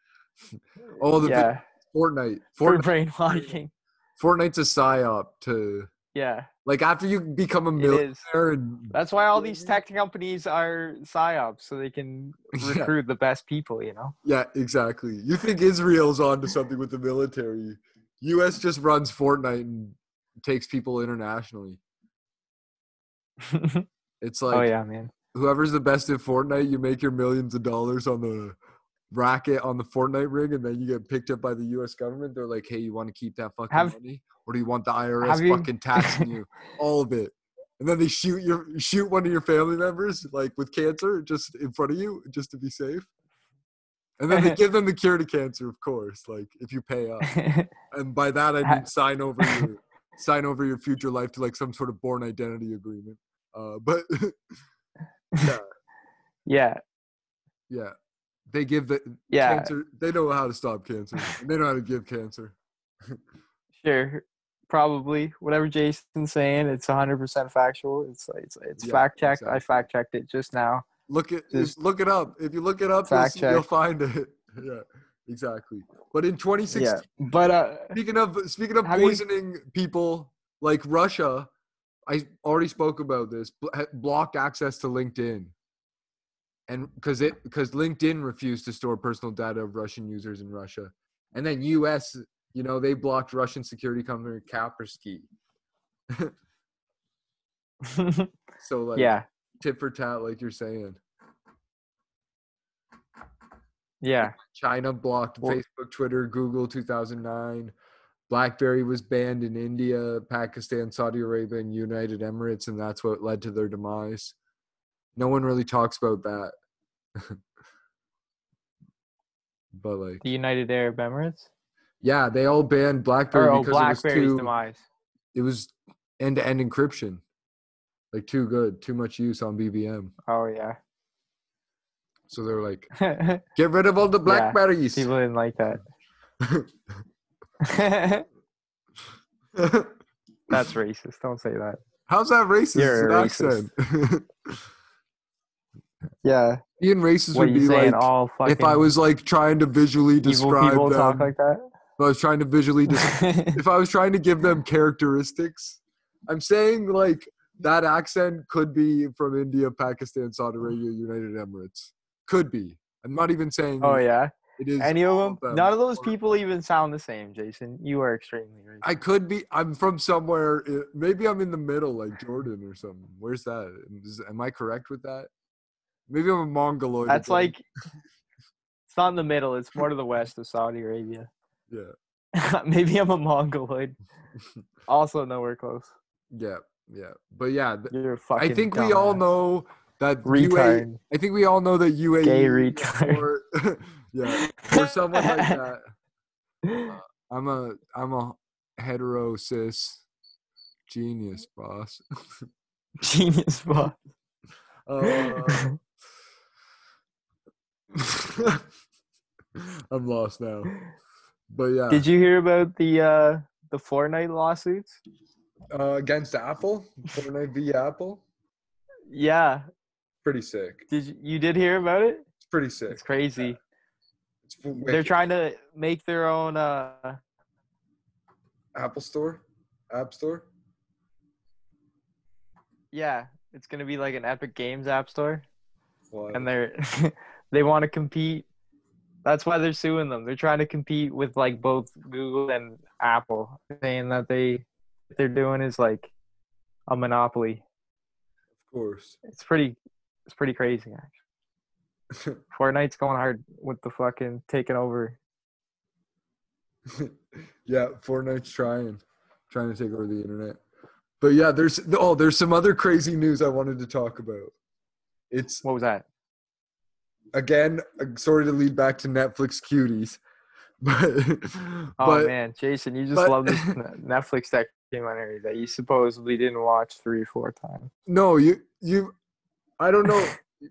Oh, the yeah, Fortnite. for Fortnite. brainwashing. Fortnite's a psyop to Yeah, like after you become a millionaire That's why all these tech companies are psyops, so they can Yeah. recruit the best people, you know? yeah, exactly. You think Israel's onto something with the military? U.S. just runs Fortnite and takes people internationally. It's oh, like oh, yeah, man. whoever's the best at Fortnite, you make your millions of dollars on the racket on the Fortnite rig, and then you get picked up by the U.S. government. They're like, "Hey, you want to keep that fucking Have- money, or do you want the IRS have you- fucking taxing you all of it?" And then they shoot your shoot one of your family members like with cancer just in front of you, just to be safe. And then they give them the cure to cancer, of course, like if you pay up. And by that I mean sign over your sign over your future life to like some sort of Bourne Identity agreement. Uh, but yeah, yeah, yeah, they give the yeah, cancer. They know how to stop cancer. they know how to give cancer. sure. Probably whatever Jason's saying, it's 100% factual. It's it's it's Yeah, fact checked. I fact checked it just now. Look it, Just look it up. If you look it up, you'll, you'll find it. yeah, exactly. But in 2016, Yeah, but uh, speaking of speaking of Have you- poisoning people like Russia, I already spoke about this. bl- Blocked access to LinkedIn, and because it because LinkedIn refused to store personal data of Russian users in Russia, and then U.S. You know they blocked Russian security company Kaspersky. So like yeah, tit for tat, like you're saying. Yeah, China blocked Well- Facebook, Twitter, Google 2009. BlackBerry was banned in India, Pakistan, Saudi Arabia, and United Emirates, and that's what led to their demise. No one really talks about that. but like, the United Arab Emirates yeah, they all banned BlackBerry or oh, because it was too. demise. It was end-to-end encryption. like too good, too much use on BBM. Oh yeah. So they're like, get rid of all the Yeah, blackberries. People didn't like that. That's racist. Don't say that. How's that racist? You're an accent. Yeah. Being racist What would be like if I was like trying to visually describe people them. talk like that. if I was trying to visually describe if I was trying to give them characteristics, I'm saying like that accent could be from India, Pakistan, Saudi Arabia, United Emirates. Could be. I'm not even saying oh yeah. it is Any of all them? None of those people even sound the same, Jason. You are extremely racist. I could be. I'm from somewhere. Eh, maybe I'm in the middle, like Jordan or something. Where's that? Is, am I correct with that? Maybe I'm a mongoloid. That's again. like it's not in the middle. It's more to the west of Saudi Arabia. yeah, Maybe I'm a mongoloid. Also nowhere close. yeah, yeah. But yeah, th- You're a fucking. I think we all know that. Retard. I think we all know that UAE. Gay retard. Or, yeah, or someone like that. I'm a I'm a hetero cis genius boss. Genius boss. Uh, I'm lost now. But yeah, Did you hear about the uh the Fortnite lawsuits? uh, against Apple, Fortnite v Apple, Yeah. Pretty sick. Did you, you did hear about it? It's pretty sick. It's crazy. It's They're trying to make their own uh Apple Store, App Store. yeah, it's going to be like an Epic Games app store Wow. and they're they want to compete. That's why they're suing them. They're trying to compete with like both Google and Apple, saying that they what they're doing is like a monopoly. of course. It's pretty it's pretty crazy actually. Fortnite's going hard with the fucking taking over. yeah, Fortnite's trying, trying to take over the internet. But yeah, there's oh, there's some other crazy news I wanted to talk about. It's What was that? again, uh, sorry to lead back to Netflix cuties, but Oh but man, Jason, you just but- love this Netflix documentary that you supposedly didn't watch three or four times. no, you you, I don't know.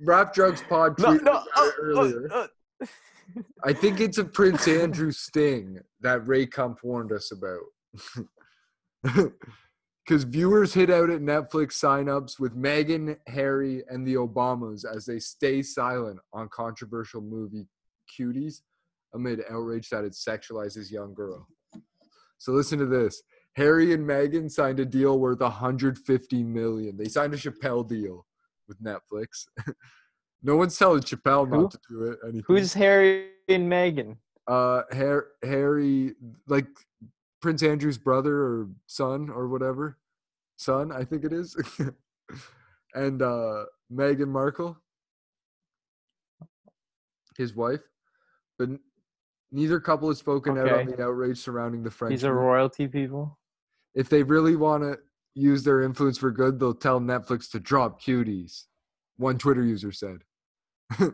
Rap Drugs Pod No, no, about uh, earlier. uh. I think it's a Prince Andrew sting that Ray Kump warned us about. Because viewers hit out at Netflix signups with Meghan, Harry, and the Obamas as they stay silent on controversial movie Cuties amid outrage that it sexualizes young girl. So listen to this. Harry and Meghan signed a deal worth 150 million. They signed a Chappelle deal with Netflix. no one's telling Chappelle Who? not to do it. Anything Who's Harry and Meghan? uh Har- Harry like Prince Andrew's brother or son or whatever. Son, I think it is. and uh Meghan Markle his wife. But n- neither couple has spoken out on the outrage surrounding the French. These are royalty people. if they really want to use their influence for good, they'll tell Netflix to drop cuties. One Twitter user said.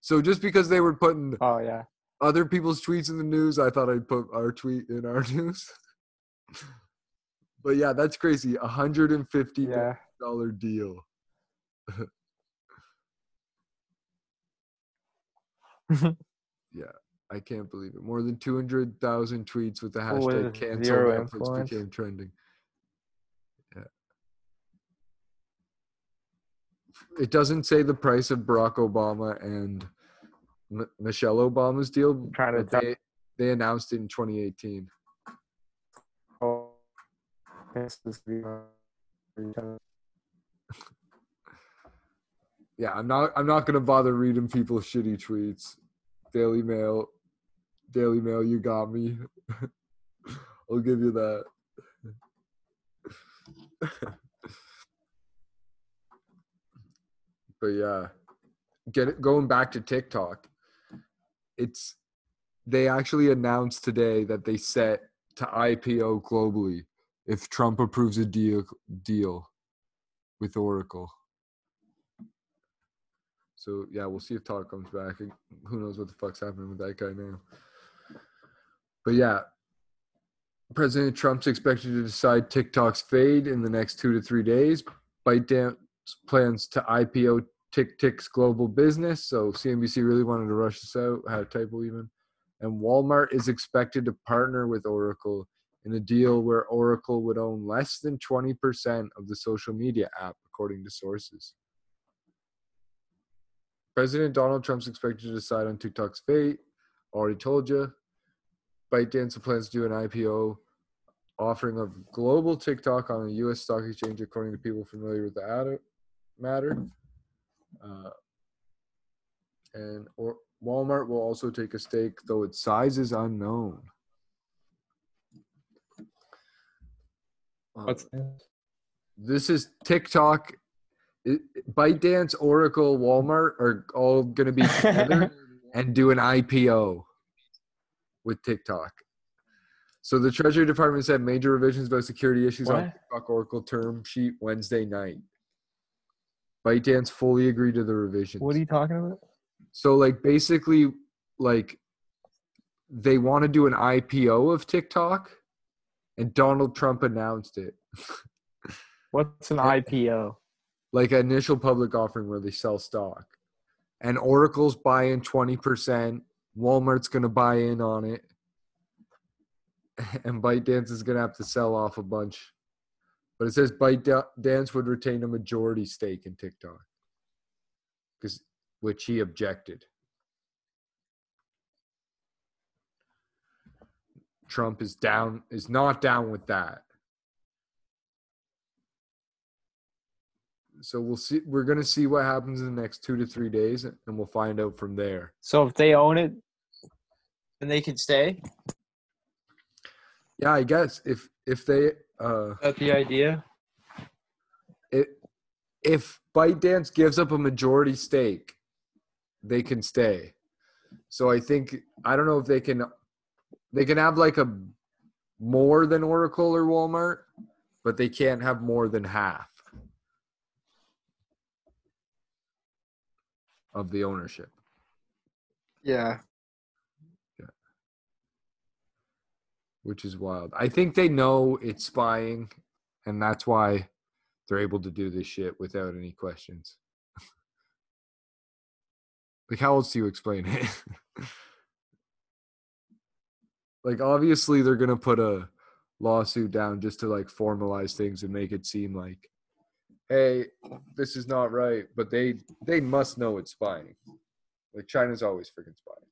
so just because they were putting Oh yeah. other people's tweets in the news. I thought I'd put our tweet in our news. but yeah, that's crazy. A hundred and fifty Yeah. deal. yeah, I can't believe it. More than two hundred thousand tweets with the hashtag With cancel Netflix influence. became trending. It doesn't say the price of Barack Obama and M- Michelle Obama's deal. Trying to they, they announced it in 2018. Oh, this is the- Yeah, I'm not. I'm not gonna bother reading people's shitty tweets. Daily Mail, Daily Mail, you got me. I'll give you that. but yeah, get going back to TikTok. It's they actually announced today that they set to IPO globally if Trump approves a deal deal with Oracle. So yeah, we'll see if Talk comes back. Who knows what the fuck's happening with that guy now? But yeah, President Trump's expected to decide TikTok's fade in the next two to three days. ByteDance plans to IPO TickTick's global business. So CNBC really wanted to rush this out. Had a typo even. And Walmart is expected to partner with Oracle in a deal where Oracle would own less than 20% of the social media app, according to sources. President Donald Trump's expected to decide on TikTok's fate. Already told you. ByteDance plans to do an IPO offering of global TikTok on a U.S. stock exchange, according to people familiar with the matter. Uh, and or Walmart will also take a stake, though its size is unknown. What's this is TikTok, it, ByteDance, Oracle, Walmart are all going to be together and do an IPO with TikTok. So the Treasury Department said major revisions about security issues on TikTok Oracle term sheet Wednesday night. ByteDance fully agreed to the revisions. What are you talking about? So like basically like they want to do an IPO of TikTok and Donald Trump announced it. What's an. IPO? Like an initial public offering where they sell stock. And Oracle's buying 20%, Walmart's going to buy in on it. And ByteDance is going to have to sell off a bunch. But it says ByteDance would retain a majority stake in TikTok. Cuz which he objected. Trump is down is not down with that. So we'll see we're going to see what happens in the next 2 to 3 days and we'll find out from there. So if they own it, then they can stay. Yeah, I guess if if they uh that the idea? it, if ByteDance gives up a majority stake, they can stay. So I think I don't know if they can they can have like a more than Oracle or Walmart, but they can't have more than half of the ownership. Yeah. Which is wild. I think they know it's spying, and that's why they're able to do this shit without any questions. like, how else do you explain it? like, obviously, they're gonna put a lawsuit down just to like formalize things and make it seem like, hey, this is not right. But they they must know it's spying. Like, China's always freaking spying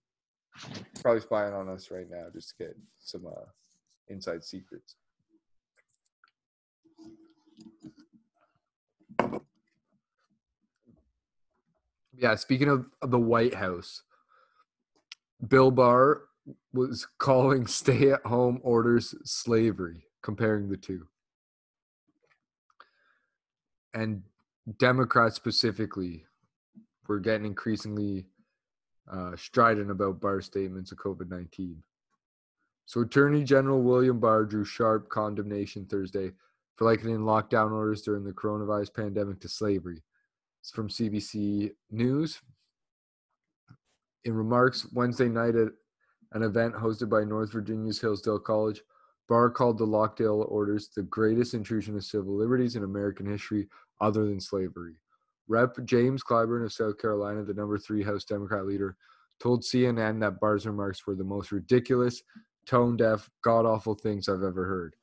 probably spying on us right now just to get some uh, inside secrets. Yeah, speaking of, of the White House, Bill Barr was calling stay at home orders slavery, comparing the two. And Democrats specifically were getting increasingly uh, strident about Barr's statements of COVID 19. So, Attorney General William Barr drew sharp condemnation Thursday for likening lockdown orders during the coronavirus pandemic to slavery. It's from CBC News. In remarks Wednesday night at an event hosted by North Virginia's Hillsdale College, Barr called the lockdown orders the greatest intrusion of civil liberties in American history other than slavery. Rep. James Clyburn of South Carolina, the number three House Democrat leader, told CNN that Barr's remarks were the most ridiculous, tone deaf, god awful things I've ever heard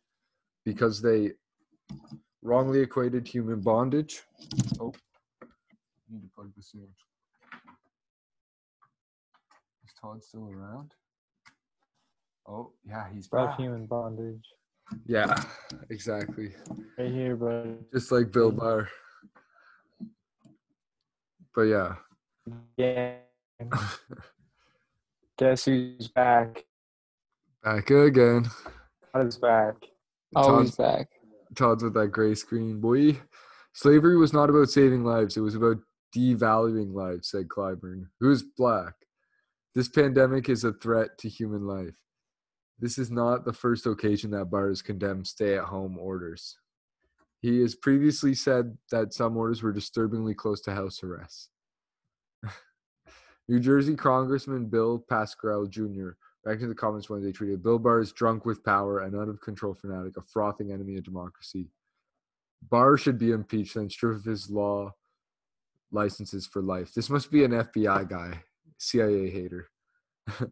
because they wrongly equated human bondage. Oh, I need to plug this in. Is Todd still around? Oh, yeah, he's back. About human bondage. Yeah, exactly. Right here, bud. Just like Bill Barr. But yeah. Yeah. Guess who's back? Back again. Todd is back. Todd's, back. Todd's with that gray screen. Boy, slavery was not about saving lives. It was about devaluing lives, said Clyburn, who's black. This pandemic is a threat to human life. This is not the first occasion that Barr's condemn stay at home orders. He has previously said that some orders were disturbingly close to house arrest. New Jersey Congressman Bill Pascrell Jr. Back to the comments when they tweeted Bill Barr is drunk with power and out of control fanatic, a frothing enemy of democracy. Barr should be impeached and stripped of his law licenses for life. This must be an FBI guy, CIA hater.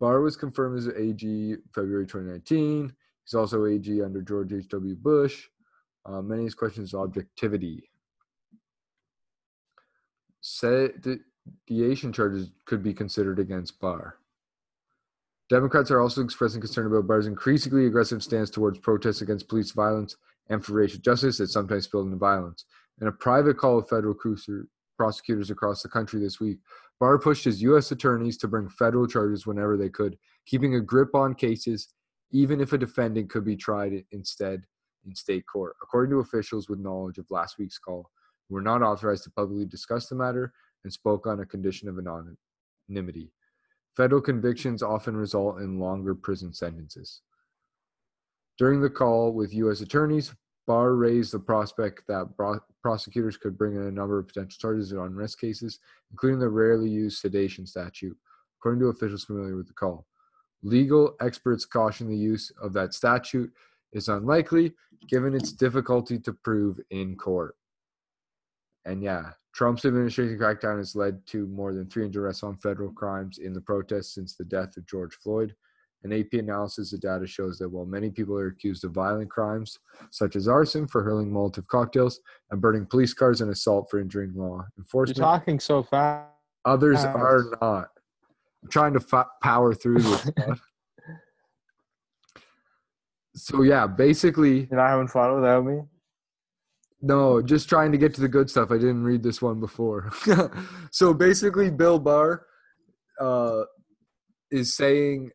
Barr was confirmed as AG February 2019. He's also AG under George H.W. Bush. Uh, many of his questions objectivity. Sedition charges could be considered against Barr. Democrats are also expressing concern about Barr's increasingly aggressive stance towards protests against police violence and for racial justice that sometimes spilled into violence. In a private call with federal prosecutors across the country this week, Barr pushed his U.S. attorneys to bring federal charges whenever they could, keeping a grip on cases, even if a defendant could be tried instead in state court. According to officials with knowledge of last week's call, who were not authorized to publicly discuss the matter and spoke on a condition of anonymity. Federal convictions often result in longer prison sentences. During the call with U.S. attorneys, Barr raised the prospect that prosecutors could bring in a number of potential charges in unrest cases, including the rarely used sedition statute, according to officials familiar with the call. Legal experts caution the use of that statute is unlikely given its difficulty to prove in court. And yeah, Trump's administration crackdown has led to more than 300 arrests on federal crimes in the protests since the death of George Floyd. An AP analysis of data shows that while many people are accused of violent crimes, such as arson for hurling Molotov cocktails and burning police cars and assault for injuring law enforcement, You're talking so fast. others are not. I'm trying to fa- power through this. So yeah, basically, You're not having fun without me. no, just trying to get to the good stuff. I didn't read this one before. so basically, Bill Barr uh, is saying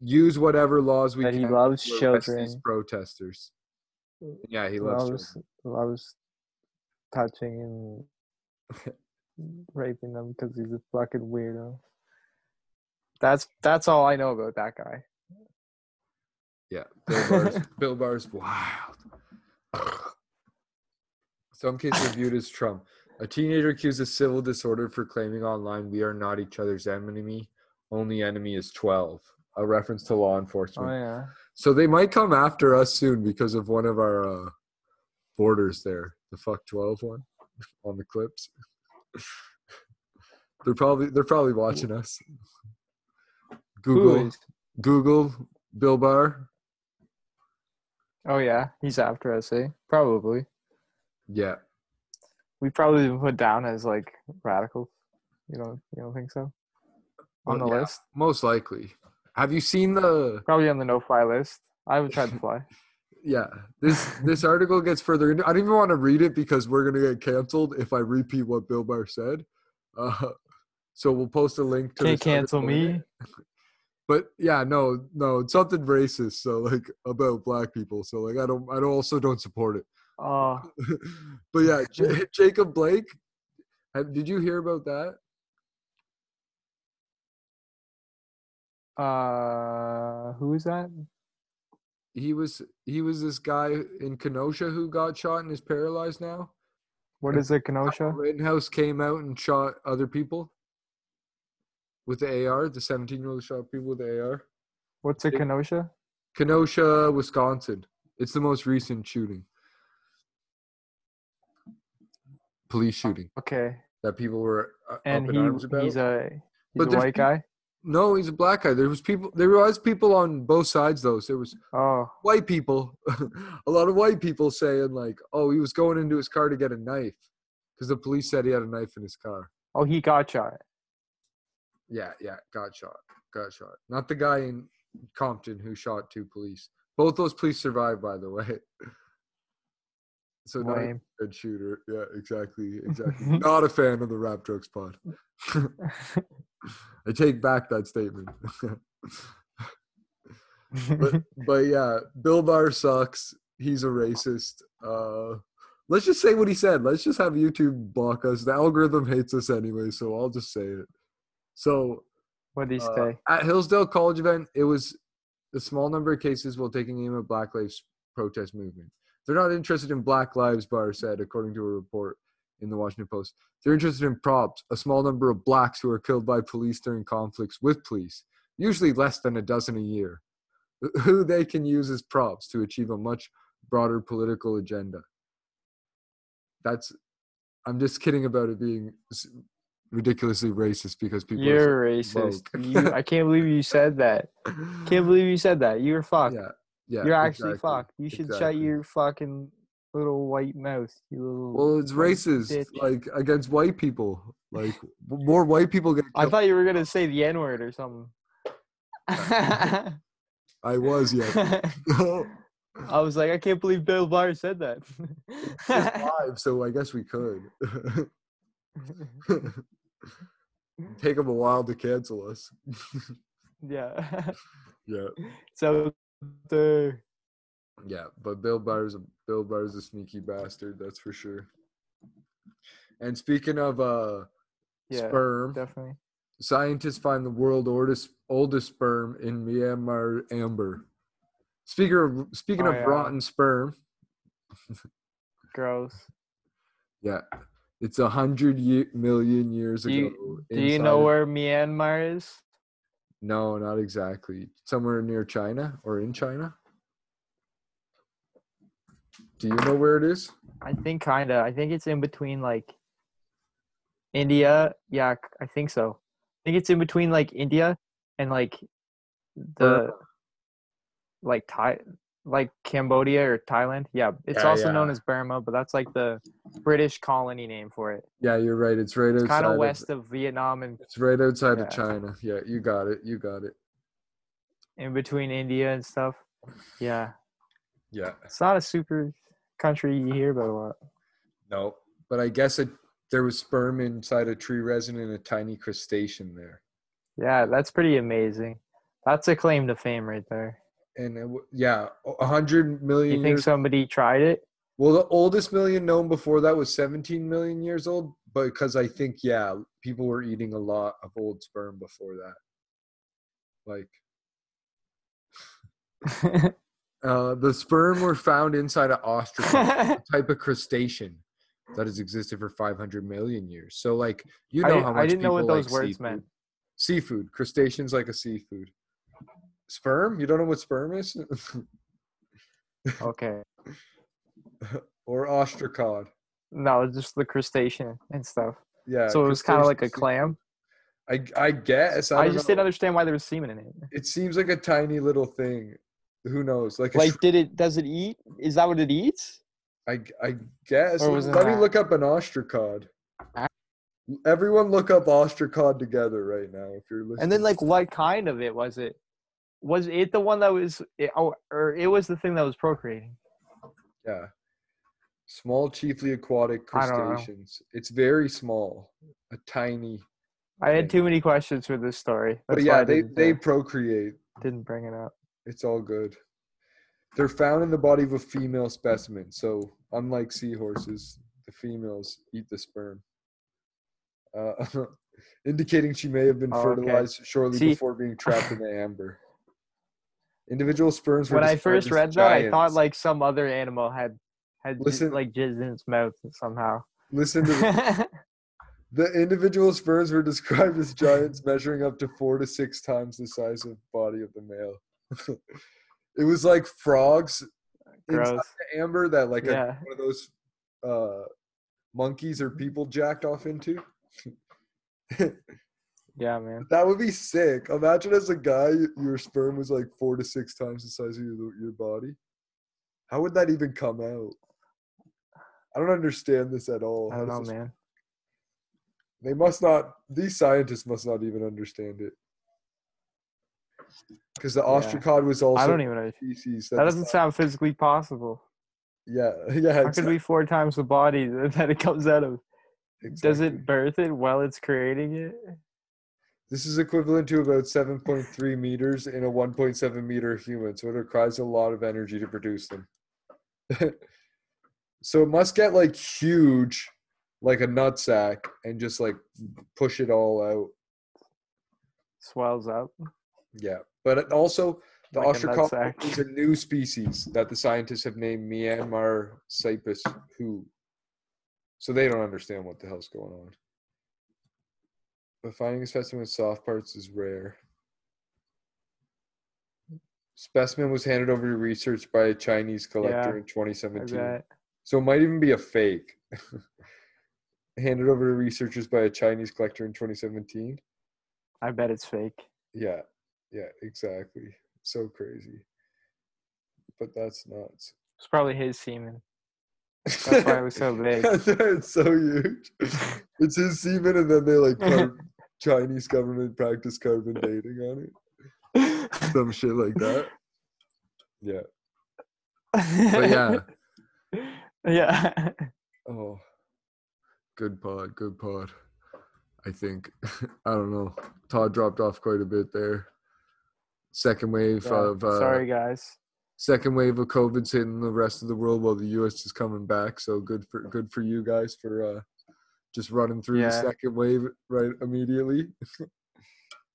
use whatever laws we That can he loves to arrest these protesters. Yeah, he loves loves loves touching and raping them because he's a fucking weirdo. That's that's all I know about that guy. Yeah, Bill Barr's, Bill Barr's wild. Some cases viewed as Trump. A teenager accused of civil disorder for claiming online, "We are not each other's enemy. Only enemy is 12." A reference to law enforcement. Oh yeah. So they might come after us soon because of one of our uh, borders there, the fuck 12 one on the clips. they're probably they're probably watching us. Google? Google Bill Barr. Oh yeah, he's after us, eh? Probably. Yeah. We probably been put down as like radicals. You don't you don't think so? On the yeah, list? Most likely. Have you seen the Probably on the no fly list. I haven't tried to fly. yeah, this this article gets further into I don't even want to read it because we're gonna get canceled if I repeat what Bill Barr said. Uh, so we'll post a link to Can't cancel me. But yeah, no, no, it's something racist. So like about black people. So like I don't, I don't also don't support it. Oh, but yeah, J- Jacob Blake. Have, did you hear about that? uh, who is that? He was he was this guy in Kenosha who got shot and is paralyzed now. What is it, Kenosha? Rittenhouse came out and shot other people with the AR. The 17 year old shot people with the AR. What's it, Kenosha? Kenosha, Wisconsin. It's the most recent shooting. Police shooting Okay, that people were uh, and up in arms about. he's a he's But a white guy. no, he's a black guy. There was people. There was people on both sides though. So there was Oh, white people, a lot of white people saying like, "Oh, he was going into his car to get a knife," because the police said he had a knife in his car. oh, he got shot. Yeah, yeah, got shot. Got shot. Not the guy in Compton who shot two police. Both those police survived, by the way. So not a good shooter. Yeah, exactly, exactly. not a fan of the rap jokes pod. I take back that statement. but but yeah, Bill Barr sucks. He's a racist. Uh, let's just say what he said. Let's just have YouTube block us. The algorithm hates us anyway, so I'll just say it. So what did he uh, say? at Hillsdale College event, it was a small number of cases while taking aim at Black Lives protest movement. They're not interested in Black Lives, Barr said, according to a report in the Washington Post. They're interested in props, a small number of blacks who are killed by police during conflicts with police, usually less than a dozen a year, who they can use as props to achieve a much broader political agenda. that's. I'm just kidding about it being ridiculously racist because people. You're are racist. You, I can't believe you said that. Can't believe you said that. You're fucked. Yeah, yeah. You're actually exactly, fucked. You should shut your fucking little white mouth. You little. Well, it's racist, bitch. like against white people. Like more white people get. I thought you were gonna say the N word or something. I was, yeah. I was like, I can't believe Bill Maher said that. It's live, so I guess we could. Take them a while to cancel us. yeah. Yeah, So the yeah, but Bill Barr's a Bill Barr's a sneaky bastard, that's for sure. And speaking of uh yeah, sperm, definitely. scientists find the world oldest oldest sperm in Myanmar amber. Speaking of speaking Oh, of yeah. rotten sperm, Gross. yeah, it's a hundred ye- million years Do ago. you- Do you know where Myanmar is? No, not exactly. Somewhere near China or in China. Do you know where it is? I think kinda. I think it's in between like India. Yeah, I think so. I think it's in between like India and like the Burma. like Thai like Cambodia or Thailand. Yeah, it's Yeah, also known as Burma, but that's like the British colony name for it. Yeah, you're right. It's right It's outside. kind of of- west of Vietnam and It's right outside Yeah. of China. Yeah, you got it. You got it. in between India and stuff. Yeah, Yeah. it's not a super country you hear about a lot. No, but I guess it there was sperm inside a tree resin and a tiny crustacean there. Yeah, that's pretty amazing. That's a claim to fame right there. And it, yeah, a hundred million You think somebody tried it? Well, the oldest million known before that was 17 million years old, but because I think yeah, people were eating a lot of old sperm before that. Like uh, the sperm were found inside an ostrich, a type of crustacean that has existed for 500 million years. So like you know didn't- how I didn't know what those like words seafood. meant. Seafood, crustaceans like a seafood. Sperm? You don't know what sperm is? okay. or ostracod? No, just the crustacean and stuff. Yeah. so it was kind of like a clam. I I guess. I, I, just know. didn't understand why there was semen in it. It seems like a tiny little thing. Who knows? Like, Like, shrimp. did it? Does it eat? Is that what it eats? I I guess. Or was it Let me that? look up an ostracod. Ah. Everyone, look up ostracod together right now if you're listening. And then, like, what kind of it was it? Was it the one that was, it, oh, or it was the thing that was procreating? yeah, small, chiefly aquatic I don't know. crustaceans. It's very small, a tiny. I had too many questions for this story. But That's why yeah, they they uh, procreate. didn't bring it up. It's all good. They're found in the body of a female specimen. So, unlike seahorses, the females eat the sperm, uh, indicating she may have been Oh, okay. fertilized shortly See- before being trapped in the amber. Individual sperms were When I first read that, I thought like some other animal had had j- like jizz in its mouth somehow. Listen to the, the individual sperms were described as giants measuring up to four to six times the size of body of the male. it was like frogs inside Gross. the amber that like a, one of those uh monkeys or people jacked off into. Yeah, man. that would be sick. Imagine as a guy, your sperm was like four to six times the size of your, your body. How would that even come out? I don't understand this at all. I don't know, man. They must not. These scientists must not even understand it. Because the Yeah. ostracod was also I don't even know. species. That the doesn't sound physically possible. Yeah, yeah. How could be four times the body that it comes out of? Does it birth it while it's creating it? This is equivalent to about 7.3 meters in a 1.7 meter human, so it requires a lot of energy to produce them. so it must get like huge, like a nutsack, and just like push it all out. Swells up. Yeah, but also the Like is a new species that the scientists have named Myanmar cypus who. So they don't understand what the hell's going on. But finding a specimen with soft parts is rare. Specimen was handed over to research by a Chinese collector Yeah, in 2017. So it might even be a fake. Handed over to researchers by a Chinese collector in 2017. I bet it's fake. Yeah, yeah, exactly. So crazy. But that's nuts. It's probably his semen. That's why it was so big. it's so huge. It's his semen, and then they like Chinese government practice carbon dating on it. Some shit like that. Yeah. But yeah. yeah. Oh, good pod, good pod. I think I don't know. Todd dropped off quite a bit there. Second wave Yeah, of uh, Sorry, guys. second wave of COVID's hitting the rest of the world while the US is coming back. So good for good for you guys for uh, just running through the second wave right immediately.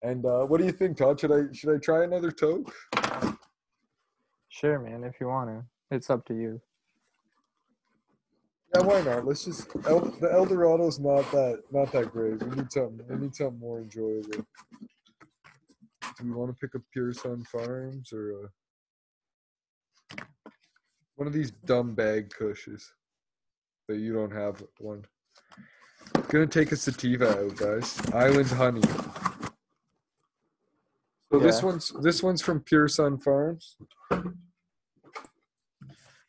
and uh, what do you think, Todd? Should I should I try another toke? Sure, man. If you want to, it's up to you. Yeah, why not? Let's just El, the El Dorado's not that not that great. We need something. We need something more enjoyable. Do we want to pick up Pure Sunfarms or uh, one of these dumb bag cushions that you don't have one? Gonna take a sativa out, guys. Island Honey. So this one's this one's from Pure Sunfarms.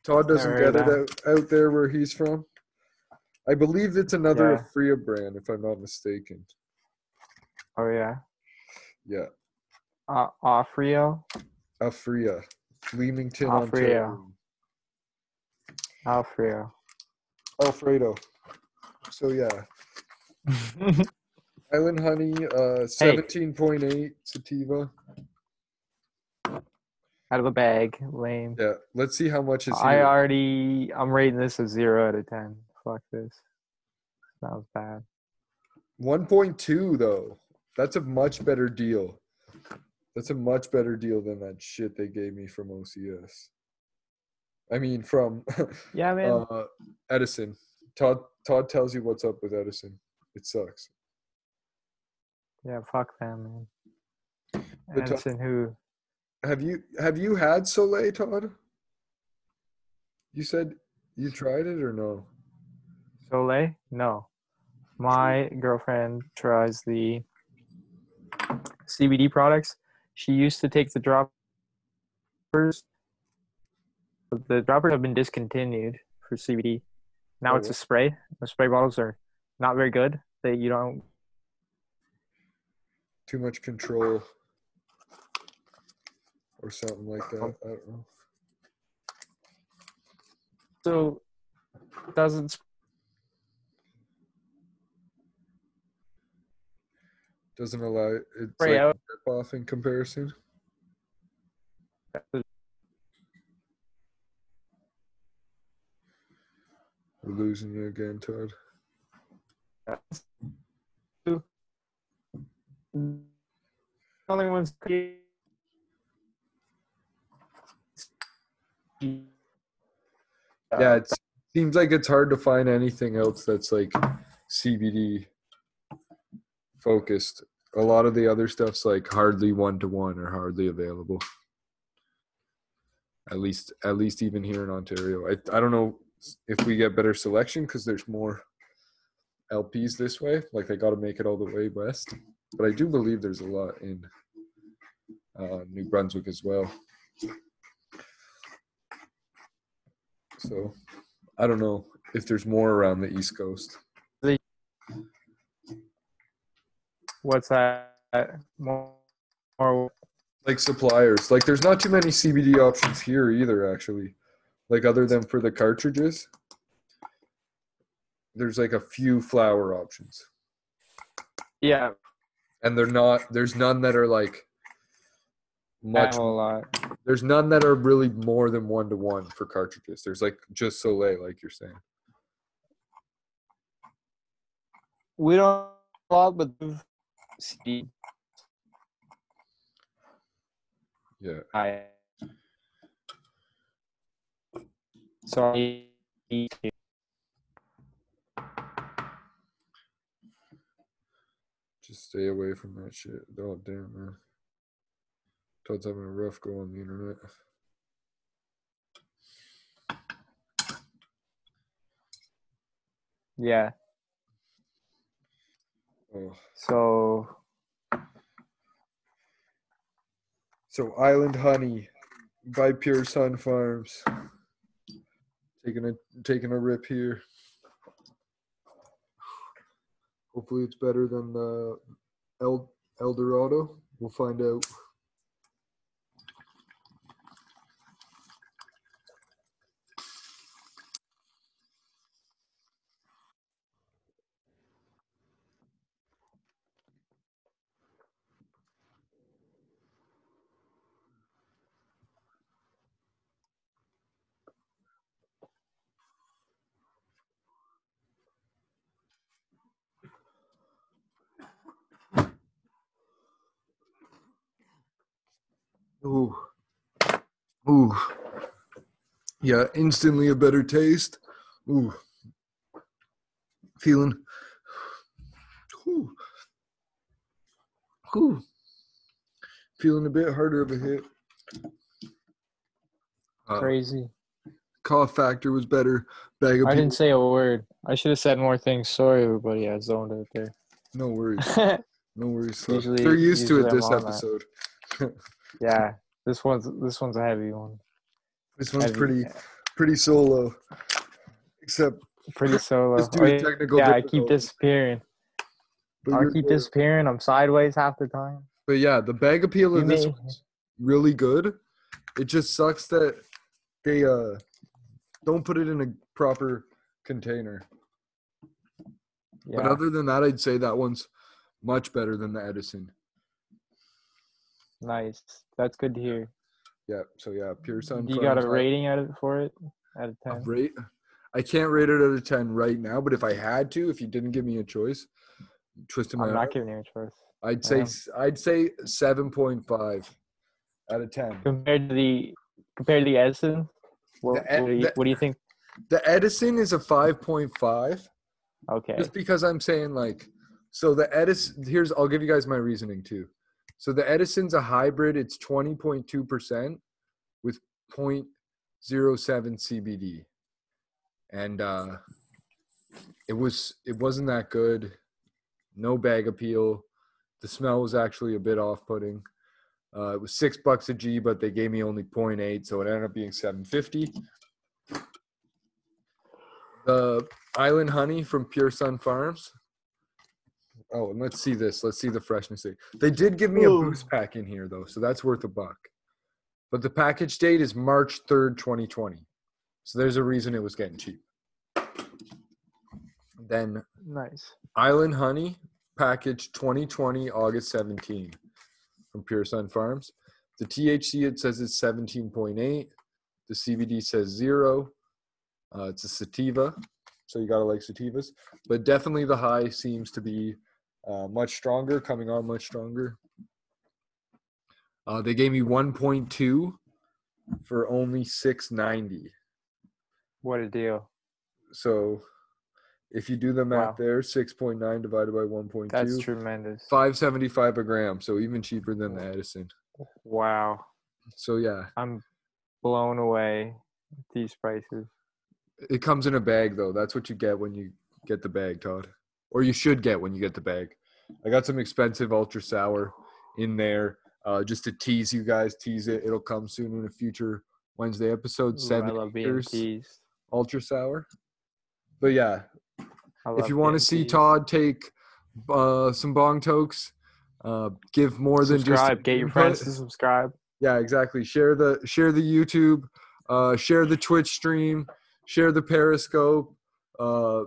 Todd doesn't get it out, out there where he's from. I believe it's another Yeah. Aphria brand, if I'm not mistaken. Oh yeah. Yeah, Uh, Offrio. Aphria, Leamington, Aphria. Ontario. Alfrio. Alfredo. So yeah, Island Honey, uh, seventeen point eight sativa. Out of the bag. Lame. Yeah, let's see how much is I here. already. I'm rating this a zero out of ten. Fuck this. That was bad. One point two though. That's a much better deal. That's a much better deal than that shit they gave me from OCS. I mean, from Yeah, man. uh, Edison. Todd Todd tells you what's up with Edison. It sucks. yeah, fuck them, man. Top- Edison, who? Have you have you had Soleil, Todd? You said you tried it or no? Soleil? No. My girlfriend tries the CBD products. She used to take the droppers. but The droppers have been discontinued for CBD. Now Oh, it's a spray. The spray bottles are not very good. They you don't Too much control or something like that. I don't know. so doesn't Doesn't allow it. It's spray like out. rip off in comparison. We're losing you again, Todd. Only ones. yeah, it seems like it's hard to find anything else that's like CBD focused. A lot of the other stuff's like hardly one to one or hardly available. At least, at least even here in Ontario. I I don't know if we get better selection because there's more LPs this way. Like they got to make it all the way west. But I do believe there's a lot in uh, New Brunswick as well. So I don't know if there's more around the East Coast. What's that? More, more Like suppliers. Like there's not too many CBD options here either, actually. Like other than for the cartridges. There's like a few flower options. yeah, And they're not there's none that are like not much a lot. there's none that are really more than one to one for cartridges. There's like just Soleil, like you're saying. We don't a lot, CD. Yeah. I. Sorry. Just stay away from that shit. Oh damn man. Todd's having a rough go on the internet. Yeah. Oh. So So Island Honey by Pure Sunfarms. Taking a taking a rip here. Hopefully it's better than the El El Dorado. We'll find out. Ooh. Ooh. Yeah, instantly a better taste. Ooh. Feeling. Ooh. Ooh. Feeling a bit harder of a hit. Uh, crazy. cough factor was better. Bag of I didn't say a word. I should have said more things. Sorry, everybody. I zoned out there. No worries. No worries. Usually- They're used to it this episode. yeah, this one's this one's a heavy one. This one's pretty pretty solo. Except pretty solo. Oh, yeah, technical yeah, I keep disappearing. but, I keep disappearing. I'm sideways half the time. but yeah, the bag appeal You of this one's really good. It just sucks that they uh don't put it in a proper container. But other than that, I'd say that one's much better than the Edison. nice. That's good to hear. Yeah. So yeah, Pure Sun. You got a rating out of for it out of a ten? rate. I can't rate it out of ten right now, but if I had to, if you didn't give me a choice, twisting my I'm not giving you a choice. I'd say I'd say seven point five out of ten. Compared to the compared to the Edison, what, The Ed- what, do you, the- what do you think? The Edison is a five point five. Okay, Just because I'm saying like, so the Edison. Here's I'll give you guys my reasoning too. So the Edison's a hybrid. It's twenty point two percent with 0.07 CBD, and uh, it was it wasn't that good. No bag appeal. The smell was actually a bit off-putting. Uh, it was six bucks a G, but they gave me only 0.8, so it ended up being 750. The Island Honey from Pure Sunfarms. Oh, and let's see this. Let's see the freshness. Date. They did give me a boost pack in here though, so that's worth a buck. But the package date is March 3rd, 2020. So there's a reason it was getting cheap. Then nice. Island Honey package 2020 August 17 from Pure Sunfarms. The THC it says it's 17.8. The CBD says zero. Uh, it's a sativa, so you gotta like sativas. But definitely the high seems to be uh, much stronger, coming on much stronger. Uh, they gave me 1.2 for only 690. What a deal. So if you do the math Wow. there, 6.9 divided by 1.2. That's tremendous. 575 a gram, so even cheaper than the Edison. Wow, So yeah, I'm blown away these prices. it comes in a bag though. That's what you get when you get the bag, Todd. Or you should get when you get the bag. I got some expensive ultra sour in there uh, just to tease you guys. Tease it. It'll come soon in a future Wednesday episode. Ooh, Seven I love being acres teased. ultra sour. But yeah, if you want to see. Todd take uh, some bong tokes, uh, give more than just. Get your friends to subscribe. Yeah, exactly. Share the share the YouTube, uh, share the Twitch stream, share the Periscope, uh,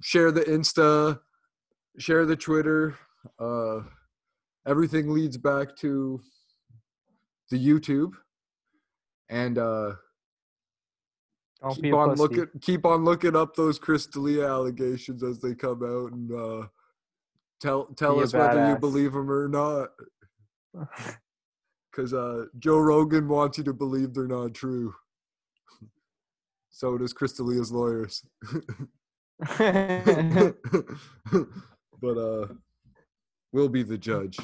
share the Insta, share the Twitter. Uh, everything leads back to the YouTube, and uh, Don't keep on looking keep on looking up those Crystalia allegations as they come out, and uh, tell tell Be us whether you believe them or not. Because uh, Joe Rogan wants you to believe they're not true. So does Crystalia's lawyers. but uh, we'll be the judge.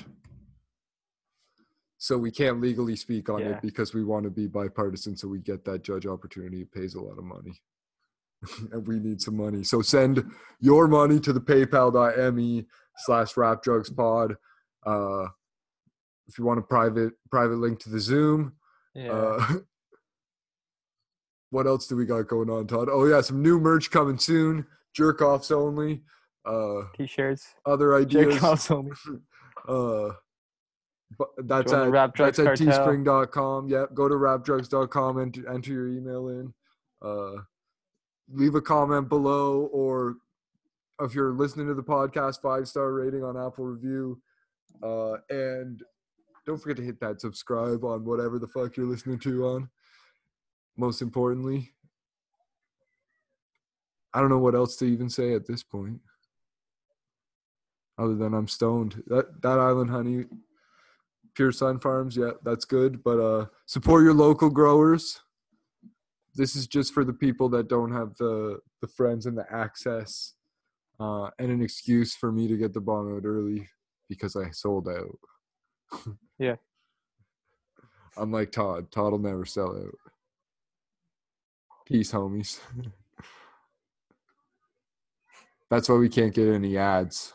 So we can't legally speak on Yeah. it because we want to be bipartisan. So we get that judge opportunity. It pays a lot of money. and we need some money. So send your money to the paypal.me slash rap drugs pod. Uh, if you want a private private link to the Zoom. Yeah. Uh, what else do we got going on, Todd? Oh yeah, some new merch coming soon. Jerk offs only. Uh, T-shirts. other ideas. Uh, but that's at that's at Cartel. teespring.com. Yep, go to rapdrugs.com and enter your email in. Uh, leave a comment below, or if you're listening to the podcast, five star rating on Apple review. Uh, and don't forget to hit that subscribe on whatever the fuck you're listening to on. Most importantly, I don't know what else to even say at this point other than I'm stoned. That that island honey, Pure Sunfarms, yeah, that's good. But uh, support your local growers. This is just for the people that don't have the the friends and the access, uh, and an excuse for me to get the bong out early because I sold out. Yeah. I'm like Todd. Todd will never sell out. Peace, homies. That's why we can't get any ads.